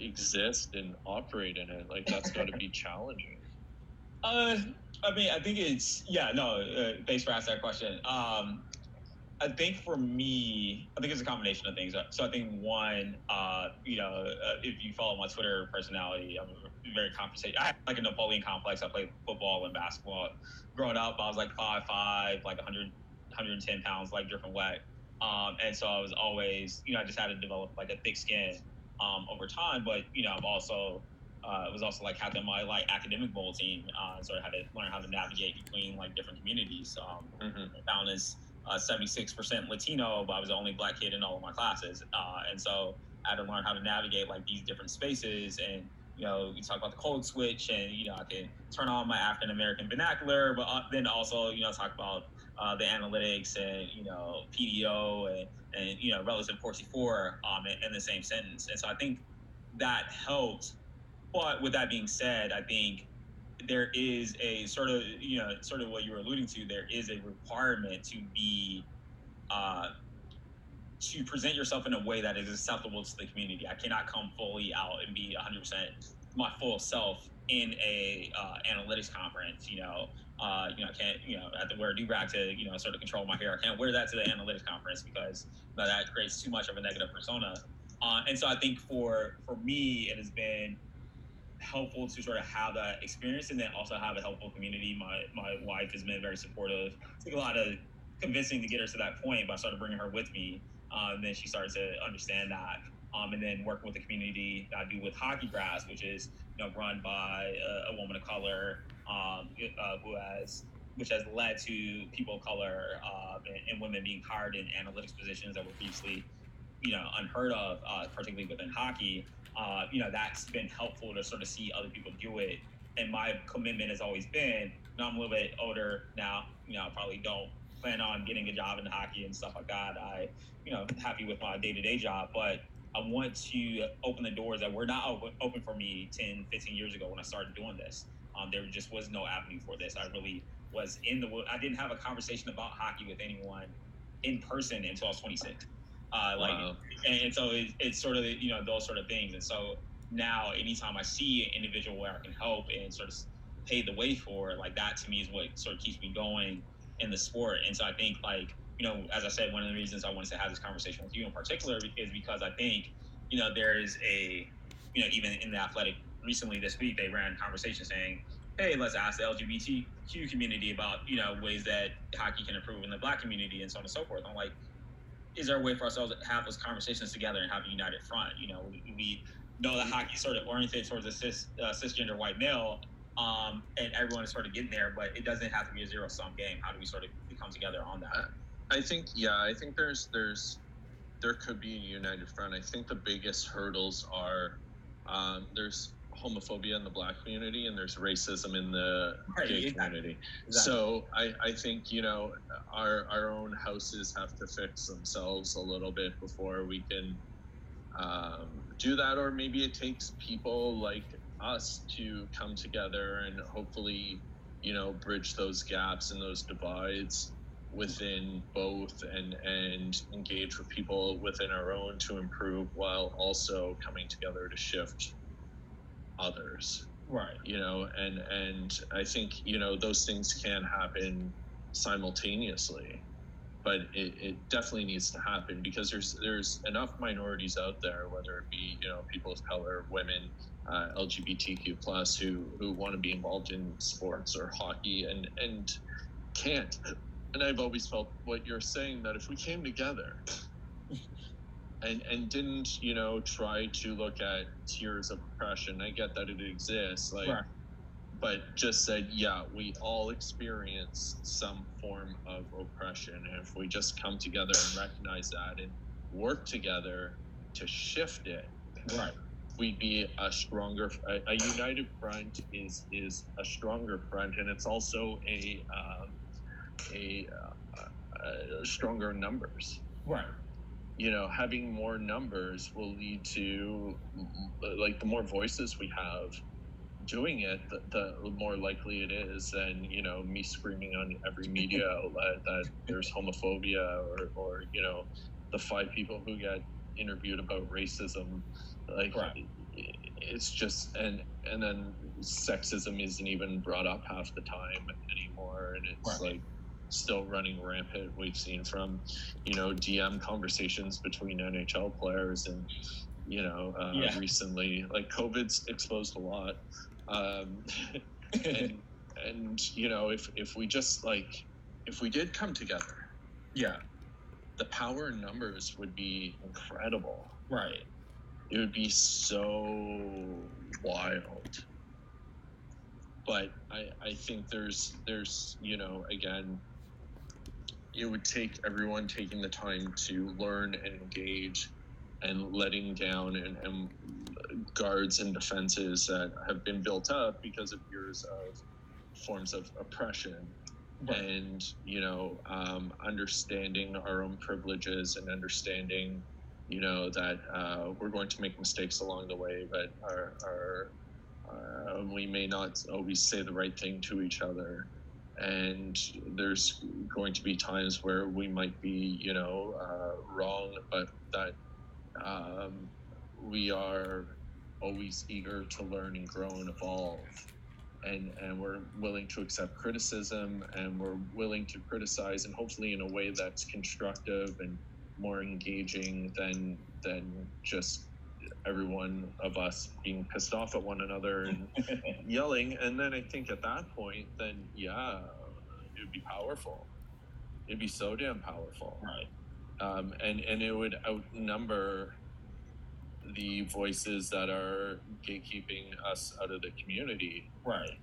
exist and operate in it? Like, that's got to be *laughs* challenging. Uh, I mean, I think it's yeah. No, uh, thanks for asking that question. Um, I think for me, I think it's a combination of things. So I think one, uh, you know, uh, if you follow my Twitter personality, I'm very conversational. I had like a Napoleon complex. I played football and basketball. Growing up, I was like five five, like 100, 110 pounds, like different wet. Um, and so I was always, you know, I just had to develop like a thick skin um, over time. But you know, I'm also uh, was also like captain my like academic bowl team, uh, so I had to learn how to navigate between like different communities. Um, mm-hmm. As uh, 76% Latino, but I was the only black kid in all of my classes, uh, and so I had to learn how to navigate like these different spaces and. You know, you talk about the code switch, and you know, I can turn on my African American vernacular, but uh, then also, you know, talk about uh, the analytics and you know PDO and, and you know relative 44 um, in, in, the same sentence. And so I think that helped. But with that being said, I think there is a sort of you know sort of what you were alluding to. There is a requirement to be uh, to present yourself in a way that is acceptable to the community. I cannot come fully out and be 100% my full self in a uh, analytics conference. You know, uh, you know, I can't, you know, I have to wear a do rag to, you know, sort of control my hair. I can't wear that to the analytics conference because you know, that creates too much of a negative persona. Uh, and so I think for for me, it has been helpful to sort of have that experience and then also have a helpful community. My my wife has been very supportive. It took a lot of convincing to get her to that point, but I started bringing her with me. Uh, and then she started to understand that. Um, and then working with the community that I do with Hockey Graphs, which is you know run by a, a woman of color um, uh, who has which has led to people of color uh, and, and, women being hired in analytics positions that were previously, you know, unheard of, uh, particularly within hockey. Uh, you know, that's been helpful to sort of see other people do it. And my commitment has always been, know, I'm a little bit older now, you know, I probably don't plan on getting a job in hockey and stuff like that. I, you know, happy with my day-to-day job, but I want to open the doors that were not open, open for me 10, 15 years ago when I started doing this. Um, there just was no avenue for this. I really was in the. I didn't have a conversation about hockey with anyone in person until I was 26. Uh, like, wow. And, and, so it, it's sort of you know those sort of things. And so now, anytime I see an individual where I can help and sort of pave the way for, like that to me is what sort of keeps me going in the sport. And so I think like you know, as I said, one of the reasons I wanted to have this conversation with you in particular is because I think you know there is a you know even in the athletic recently this week they ran a conversation saying, "Hey, let's ask the LGBTQ community about you know ways that hockey can improve in the Black community and so on and so forth." I'm like, is there a way for ourselves to have those conversations together and have a united front? You know, we, we know that hockey sort of oriented towards a cis, uh, cisgender white male, um, and everyone is sort of getting there, but it doesn't have to be a zero sum game. How do we sort of come together on that? I think, yeah, I think there's there's there could be a united front. I think the biggest hurdles are um, there's homophobia in the black community and there's racism in the right, gay exactly. community. Exactly. So I, I think, you know, our, our own houses have to fix themselves a little bit before we can um, do that. Or maybe it takes people like us to come together and hopefully, you know, bridge those gaps and those divides within both and and engage with people within our own to improve while also coming together to shift others right. you know and and i think you know those things can happen simultaneously but it, it definitely needs to happen because there's there's enough minorities out there whether it be you know people of color women uh, lgbtq plus who who want to be involved in sports or hockey and and can't. And i've always felt what you're saying that if we came together and and didn't you know try to look at tiers of oppression. I get that it exists like right. but just said yeah we all experience some form of oppression. And if we just come together and recognize that and work together to shift it right. we'd be a stronger a, a united front is is a stronger front. And it's also a um, a, uh, a stronger numbers. Right you know having more numbers will lead to uh, like the more voices we have doing it the, the more likely it is than you know me screaming on every media *laughs* outlet that there's homophobia or or you know the five people who get interviewed about racism like right. it's just and and then sexism isn't even brought up half the time anymore and it's right. like still running rampant. We've seen from, you know, DM conversations between NHL players and, you know, uh, Yeah. recently, like COVID's exposed a lot. Um, *laughs* and, and, you know, if, if we just like, if we did come together, yeah, the power in numbers would be incredible. right. It would be so wild. But I, I think there's there's you know again it would take everyone taking the time to learn and engage and letting down and, and guards and defenses that have been built up because of years of forms of oppression Right. and you know um, understanding our own privileges and understanding you know that uh, we're going to make mistakes along the way but our, our uh, we may not always say the right thing to each other and there's going to be times where we might be you know uh, wrong but that um, we are always eager to learn and grow and evolve. And and we're willing to accept criticism and we're willing to criticize and hopefully in a way that's constructive and more engaging than than just everyone of us being pissed off at one another and *laughs* yelling. And then i think at that point then yeah it would be powerful. It'd be so damn powerful. Right. um, and and it would outnumber the voices that are gatekeeping us out of the community. Right.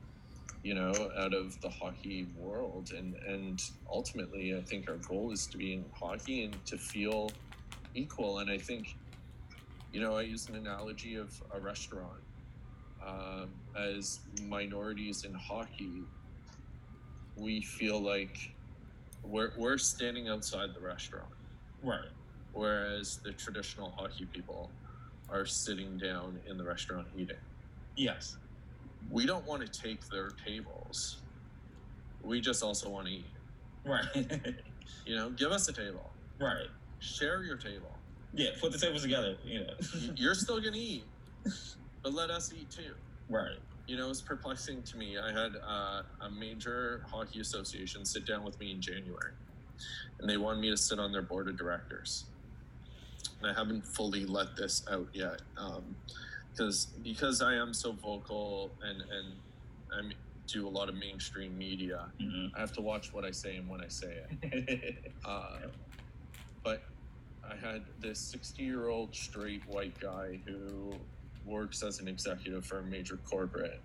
you know out of the hockey world. And and ultimately i think our goal is to be in hockey and to feel equal. And i think you know i use an analogy of a restaurant um, as minorities in hockey we feel like we're, we're standing outside the restaurant Right. whereas the traditional hockey people are sitting down in the restaurant eating. Yes. We don't want to take their tables. We just also want to eat. Right. *laughs* You know, give us a table. right. Share your table. Yeah. Put the tables together. You know. *laughs* You're still gonna eat, but let us eat too. right. You know, it's perplexing to me. I had uh, a major hockey association sit down with me in January, and they wanted me to sit on their board of directors. And I haven't fully let this out yet, because because I am so vocal and and I do a lot of mainstream media. hmm I have to watch what I say and when I say it. *laughs* Uh, but I had this 60 year old straight white guy who works as an executive for a major corporate.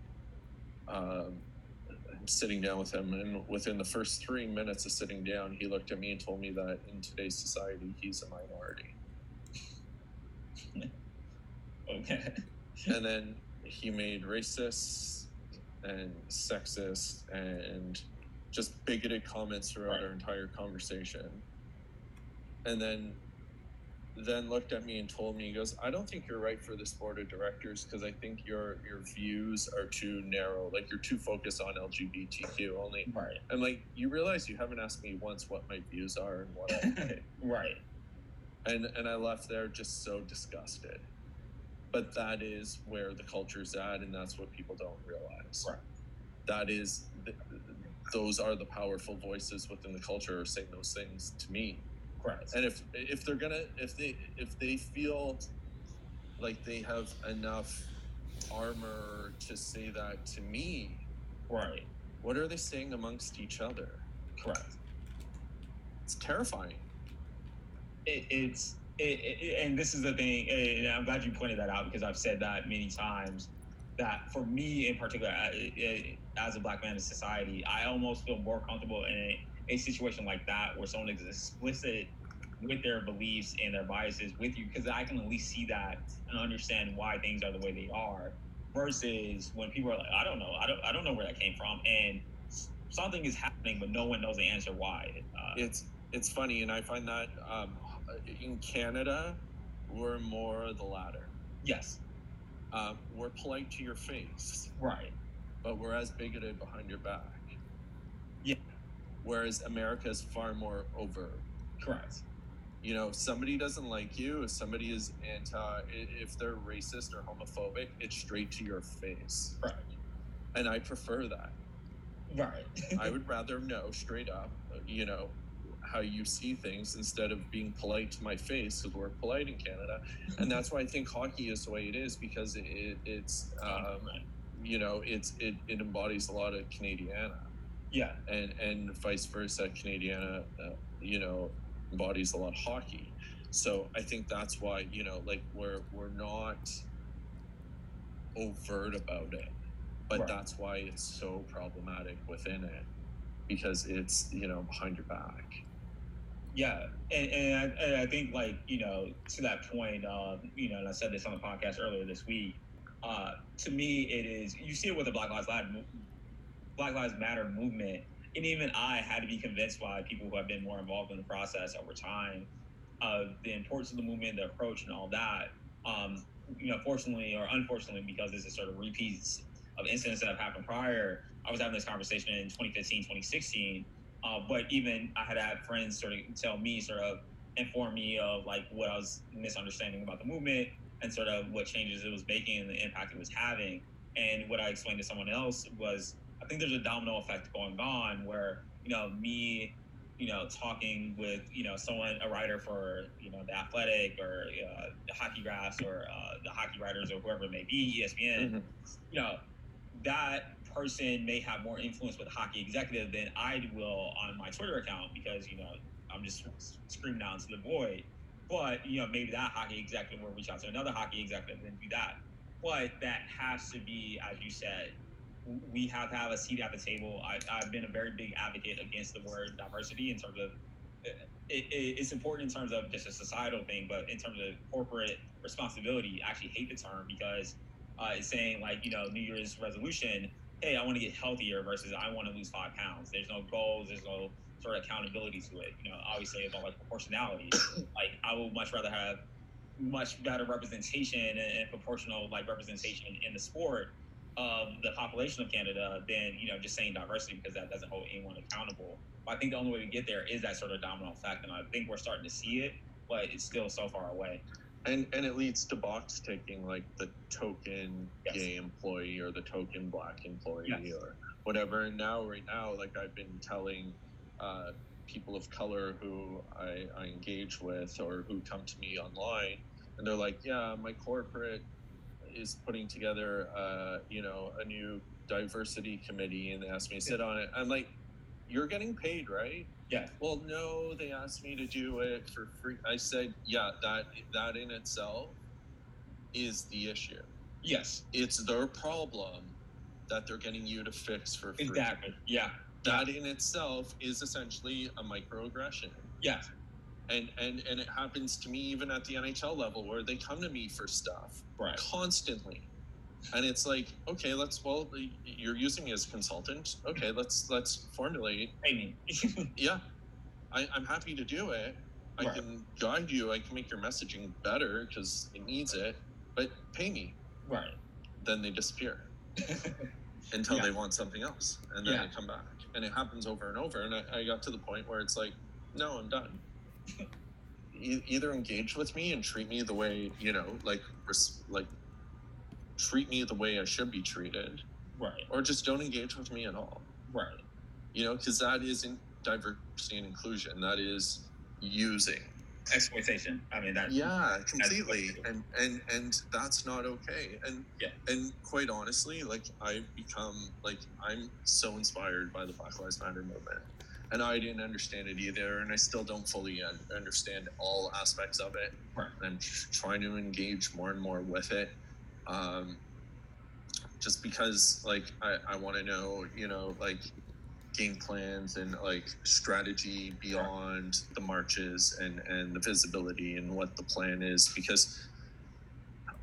Um, I'm sitting down with him, and within the first three minutes of sitting down, he looked at me and told me that in today's society, he's a minority. *laughs* okay. and then he made racist and sexist and just bigoted comments throughout Right. our entire conversation and then then looked at me and told me he goes i don't think you're right for this board of directors because i think your your views are too narrow like you're too focused on lgbtq only Right. i'm like you realize you haven't asked me once what my views are and what I *laughs* right. and and I left there just so disgusted. But that is where the culture's at, and that's what people don't realize. Right. That is, th- those are the powerful voices within the culture are saying those things to me. Correct. And if if they're gonna if they if they feel like they have enough armor to say that to me, Right. what are they saying amongst each other? Correct. It's terrifying. it, it's it, it, and this is the thing and i'm glad you pointed that out because i've said that many times that for me in particular as a black man in society i almost feel more comfortable in a, a situation like that where someone is explicit with their beliefs and their biases with you because i can at least see that and understand why things are the way they are versus when people are like i don't know. I don't, I don't know where that came from. And something is happening but no one knows the answer why uh, it's it's funny and i find that um, in canada we're more the latter. Yes. Um, we're polite to your face right. but we're as bigoted behind your back. Yeah. whereas america is far more overt. Correct you know if somebody doesn't like you if somebody is anti if they're racist or homophobic it's straight to your face correct and i prefer that Right. I would rather know straight up, you know, how you see things instead of being polite to my face because we're polite in Canada, and that's why I think hockey is the way it is because it, it's um, you know it's it, it embodies a lot of Canadiana yeah. and and vice versa. Canadiana, uh, you know, embodies a lot of hockey. So I think that's why you know like we're we're not overt about it, but Right. that's why it's so problematic within it because it's you know behind your back. Yeah, and, and, I, and I think like you know to that point, um, you know, and I said this on the podcast earlier this week. Uh, to me, it is you see it with the Black Lives Black Lives Matter movement, and even I had to be convinced by people who have been more involved in the process over time of the importance of the movement, the approach, and all that. Um, you know, fortunately or unfortunately, because this is sort of repeats of incidents that have happened prior. I was having this conversation in 2015, 2016 uh, but even I had had friends sort of tell me, sort of inform me of like what I was misunderstanding about the movement and sort of what changes it was making and the impact it was having. And what I explained to someone else was, I think there's a domino effect going on where you know me, you know, talking with you know someone, a writer for you know the Athletic or uh, the Hockey Graphs or uh, the Hockey Writers or whoever it may be, ESPN you know, that person may have more influence with a hockey executive than I will on my Twitter account because, you know, I'm just screaming out into the void. But, you know, maybe that hockey executive will reach out to another hockey executive and do that. But that has to be, as you said, we have to have a seat at the table. I, I've been a very big advocate against the word diversity in terms of it, it, it's important in terms of just a societal thing, but in terms of corporate responsibility, I actually hate the term because uh, it's saying like you know New Year's resolution. Hey, I want to get healthier versus I want to lose five pounds. There's no goals. There's no sort of accountability to it. You know, obviously all like proportionality. like I would much rather have much better representation and proportional like representation in the sport of the population of Canada than you know just saying diversity because that doesn't hold anyone accountable. But I think the only way to get there is that sort of domino effect, and I think we're starting to see it, but it's still so far away. And and it leads to box taking like the token Yes. gay employee or the token black employee Yes. or whatever. And now right now, like I've been telling uh, people of color who I, I engage with or who come to me online, and they're like, "Yeah, my corporate is putting together, uh, you know, a new diversity committee, and they asked me to sit on it." I'm like, "You're getting paid, right?" Yeah. Well, no, they asked me to do it for free. I said, "Yeah, that that in itself is the issue. Yes, It's their problem that they're getting you to fix for free. exactly. Yeah, That in itself is essentially a microaggression." yeah, and and and it happens to me even at the NHL level where they come to me for stuff right. constantly and it's like okay let's well you're using me as a consultant okay let's let's formulate Pay me. *laughs* yeah I, i'm happy to do it i Right. can guide you i can make your messaging better because it needs it but pay me right. then they disappear *laughs* until Yeah. they want something else and then Yeah. they come back and it happens over and over and I, I got to the point where it's like no i'm done e- either engage with me and treat me the way you know like res- like treat me the way i should be treated Right. or just don't engage with me at all Right. you know because that isn't diversity and inclusion that is using Exploitation. I mean that. yeah completely and and and that's not okay and Yeah. and quite honestly like i've become like i'm so inspired by the black lives matter movement and i didn't understand it either and i still don't fully un- understand all aspects of it Right. i'm trying to engage more and more with it um just because like i i want to know you know like game plans and like strategy beyond the marches and and the visibility and what the plan is because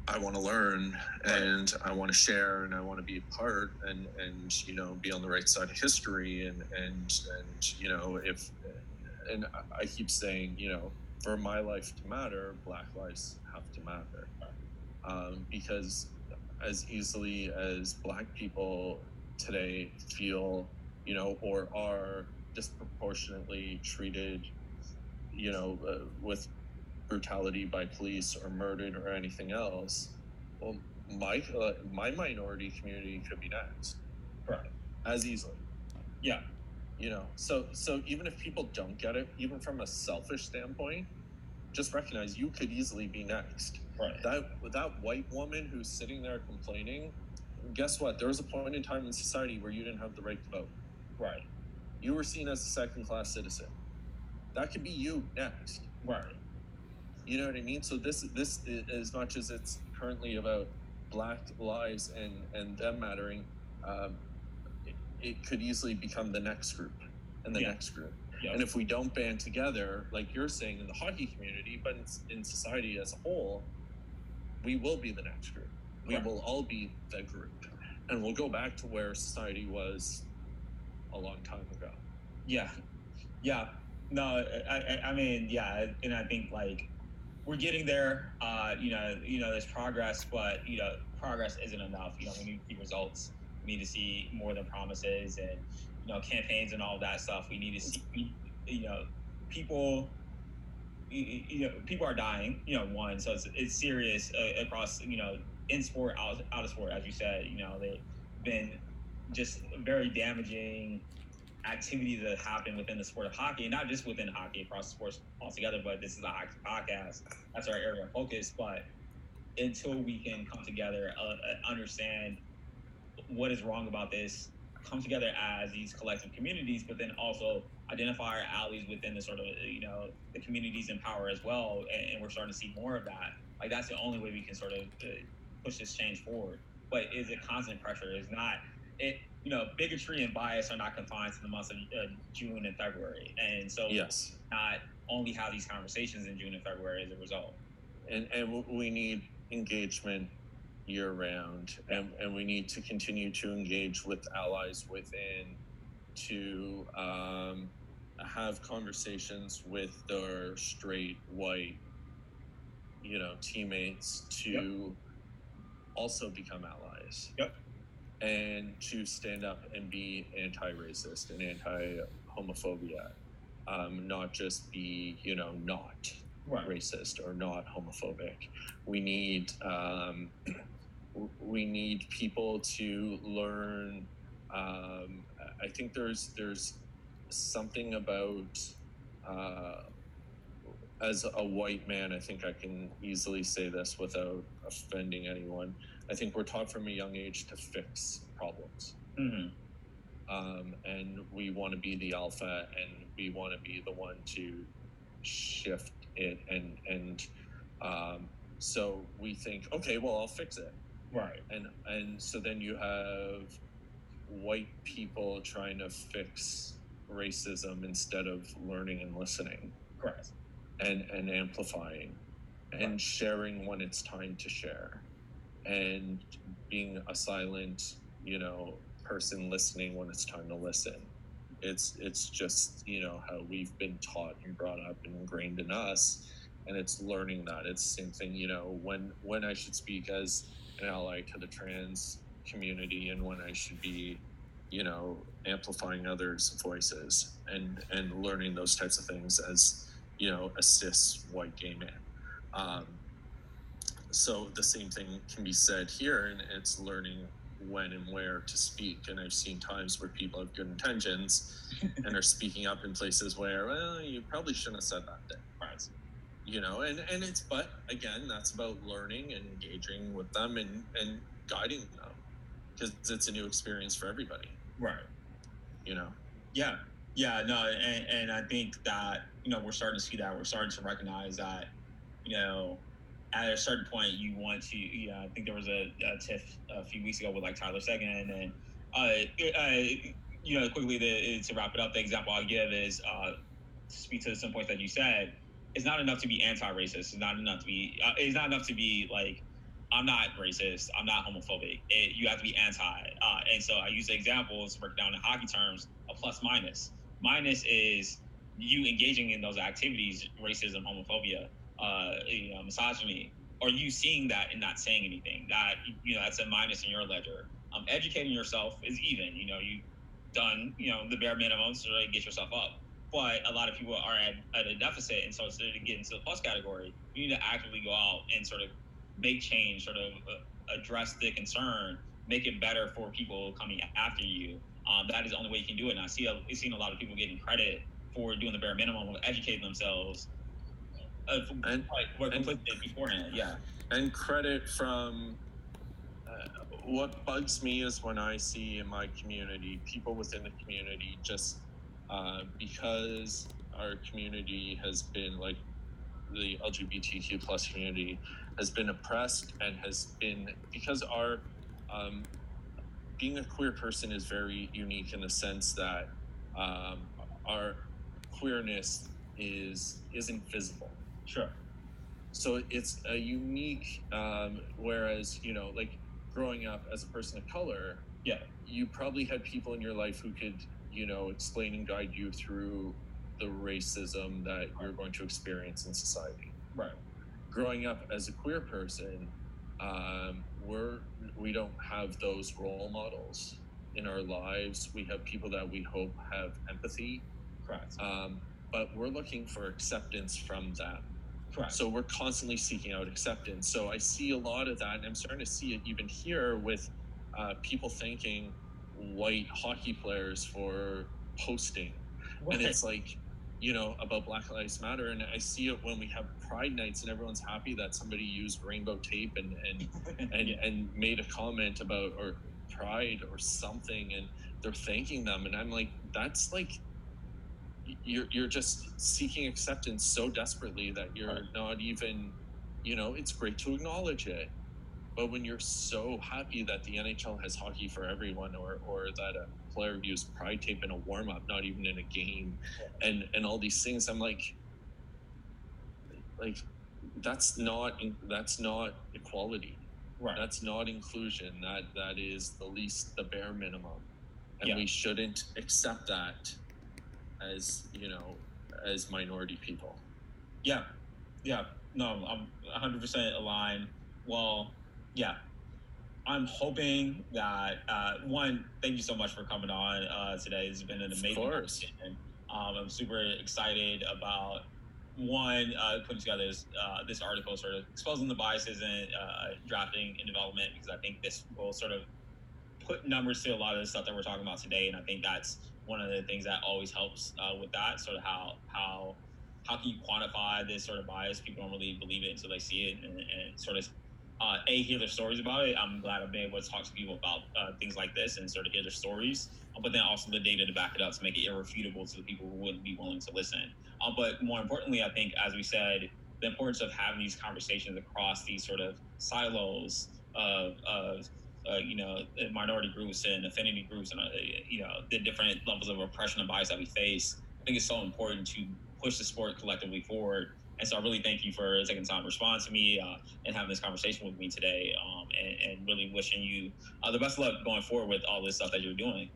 I want to learn and I want to share and I want to be a part and and you know be on the right side of history and and and you know if and I- keep saying you know for my life to matter black lives have to matter. Um, because as easily as black people today feel you know or are disproportionately treated you know uh, with brutality by police or murdered or anything else well my uh, my minority community could be next Right. as easily Yeah. You know, so so even if people don't get it, even from a selfish standpoint, just recognize you could easily be next. Right. That that white woman who's sitting there complaining, guess what? There was a point in time in society where you didn't have the right to vote. Right. You were seen as a second class citizen. That could be you next. Right. You know what I mean? So this this as much as it's currently about black lives and and them mattering, um, it, it could easily become the next group and the Yeah. next group. Yeah. And if we don't band together, like you're saying in the hockey community, but in, in society as a whole, we will be the next group. We Right. will all be the group, and we'll go back to where society was a long time ago. Yeah, yeah. No, I, I, I mean, yeah, and I think like we're getting there. Uh, you know, you know, there's progress, but you know, progress isn't enough. You know, we need to see results. We need to see more than promises and you know campaigns and all that stuff. We need to see, you know, people. You know, people are dying. You know, one, so it's it's serious uh, across. You know, in sport, out out of sport, as you said. You know, they've been just very damaging activities that happen within the sport of hockey, not just within hockey, across sports altogether. But this is a hockey podcast. That's our area of focus. But until we can come together, uh, uh, understand what is wrong about this, come together as these collective communities, but then also identify our allies within the sort of you know the communities in power as well, and, and we're starting to see more of that. Like that's the only way we can sort of uh, push this change forward. But is it constant pressure? Is not it? You know, bigotry and bias are not confined to the months of uh, June and February, and so Yes. not only have these conversations in June and February as a result. and and we need engagement year round and, and we need to continue to engage with allies within to um, have conversations with their straight white you know teammates to also become allies Yep. And to stand up and be anti-racist and anti-homophobia um, not just be you know not Right. racist or not homophobic. We need um, *clears throat* we need people to learn. Um, I think there's there's something about uh, as a white man. I think I can easily say this without offending anyone. I think we're taught from a young age to fix problems. hmm Um, and we want to be the alpha and we want to be the one to shift it and and um, so we think okay well i'll fix it Right. and and so then you have white people trying to fix racism instead of learning and listening Correct. and and amplifying and sharing when it's time to share and being a silent you know person listening when it's time to listen. It's it's just you know how we've been taught and brought up and ingrained in us and it's learning that. It's the same thing you know when when i should speak as an ally to the trans community and when i should be you know amplifying others voices and and learning those types of things as you know a cis white gay man um, so the same thing can be said here and it's learning when and where to speak and i've seen times where people have good intentions *laughs* and are speaking up in places where well you probably shouldn't have said that Right. you know and and it's but again that's about learning and engaging with them and and guiding them because it's a new experience for everybody Right. you know Yeah. Yeah. No. And, and I think that you know we're starting to see that we're starting to recognize that you know at a certain point you want to you know I think there was a, a tiff a few weeks ago with like Tyler Seguin and uh, uh you know quickly the, to wrap it up the example I'll give is uh to speak to some points that you said it's not enough to be anti-racist it's not enough to be uh, it's not enough to be like I'm not racist. I'm not homophobic. It, you have to be anti. Uh, and so I use the examples, break down in hockey terms, a plus minus. Minus is you engaging in those activities, racism, homophobia, uh, you know, misogyny, Are you seeing that and not saying anything. That you know, that's a minus in your ledger. Um, educating yourself is even. You know, you done you know the bare minimum to really get yourself up. But a lot of people are at, at a deficit, and so instead of getting into the plus category, you need to actively go out and sort of make change, sort of uh, address the concern, make it better for people coming after you, um, that is the only way you can do it. And I see a, I've seen a lot of people getting credit for doing the bare minimum of educating themselves. Uh, And- what and- beforehand, yeah. and credit from uh, what bugs me is when I see in my community people within the community just uh, because our community has been like the LGBTQ plus community has been oppressed and has been because our um, being a queer person is very unique in the sense that um, our queerness is isn't visible Sure. so it's a unique um, whereas you know like growing up as a person of color Yeah. you probably had people in your life who could you know explain and guide you through the racism that you're going to experience in society Right. growing up as a queer person um, we're we don't have those role models in our lives we have people that we hope have empathy Correct. um, but we're looking for acceptance from them Correct. so we're constantly seeking out acceptance. So I see a lot of that, and I'm starting to see it even here with uh, people thanking white hockey players for posting, and it's like, you know, about Black Lives Matter, and I see it when we have Pride nights, and everyone's happy that somebody used rainbow tape and and *laughs* and, and made a comment about or Pride or something, and they're thanking them, and I'm like, that's like you're you're just seeking acceptance so desperately that you're Right. not even you know it's great to acknowledge it but when you're so happy that the NHL has hockey for everyone or or that a player used pride tape in a warm up not even in a game and and all these things I'm like like that's not that's not equality right. that's not inclusion that that is the least the bare minimum and Yeah. we shouldn't accept that as you know as minority people Yeah, yeah. No, I'm 100% aligned. Well, yeah. I'm hoping that uh, one. Thank you so much for coming on uh, today. It's been an amazing conversation. Um, I'm super excited about one uh, putting together this, uh, this article, sort of exposing the biases in uh, drafting and development, because I think this will sort of put numbers to a lot of the stuff that we're talking about today, and I think that's one of the things that always helps uh, with that. Sort of how how how can you quantify this sort of bias? People don't really believe it until they see it, and, and sort of uh, a hear their stories about it. I'm glad I've been able to talk to people about uh, things like this and sort of hear their stories, uh, but then also the data to back it up to make it irrefutable to the people who wouldn't be willing to listen. Uh, but more importantly, I think, as we said, the importance of having these conversations across these sort of silos of, of uh, you know, minority groups and affinity groups and, uh, you know, the different levels of oppression and bias that we face. I think it's so important to push the sport collectively forward. And so I really thank you for taking time to respond to me uh, and having this conversation with me today um, and, and really wishing you uh, the best of luck going forward with all this stuff that you're doing.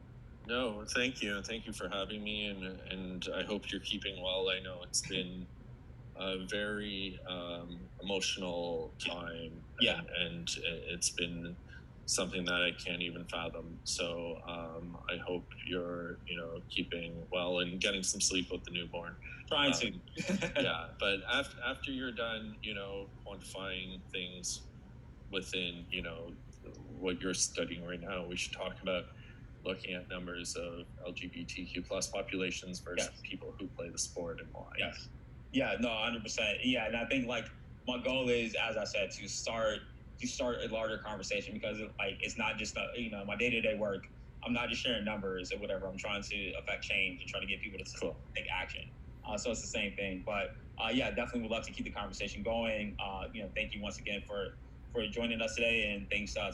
no thank you thank you for having me and and i hope you're keeping well i know it's been a very um, emotional time Yeah. and, and it's been something that i can't even fathom so um, i hope you're you know keeping well and getting some sleep with the newborn Trying Um, to. yeah but after after you're done you know quantifying things within you know what you're studying right now we should talk about looking at numbers of lgbtq plus populations versus Yes. people who play the sport and why Yes. Yeah, no, hundred percent. Yeah, and I think like my goal is, as I said, to start to start a larger conversation because like it's not just a, you know my day to day work. I'm not just sharing numbers or whatever. I'm trying to affect change and trying to get people to Cool. take action. Uh, so it's the same thing. But uh, yeah, definitely would love to keep the conversation going. Uh, you know, thank you once again for for joining us today, and thanks uh,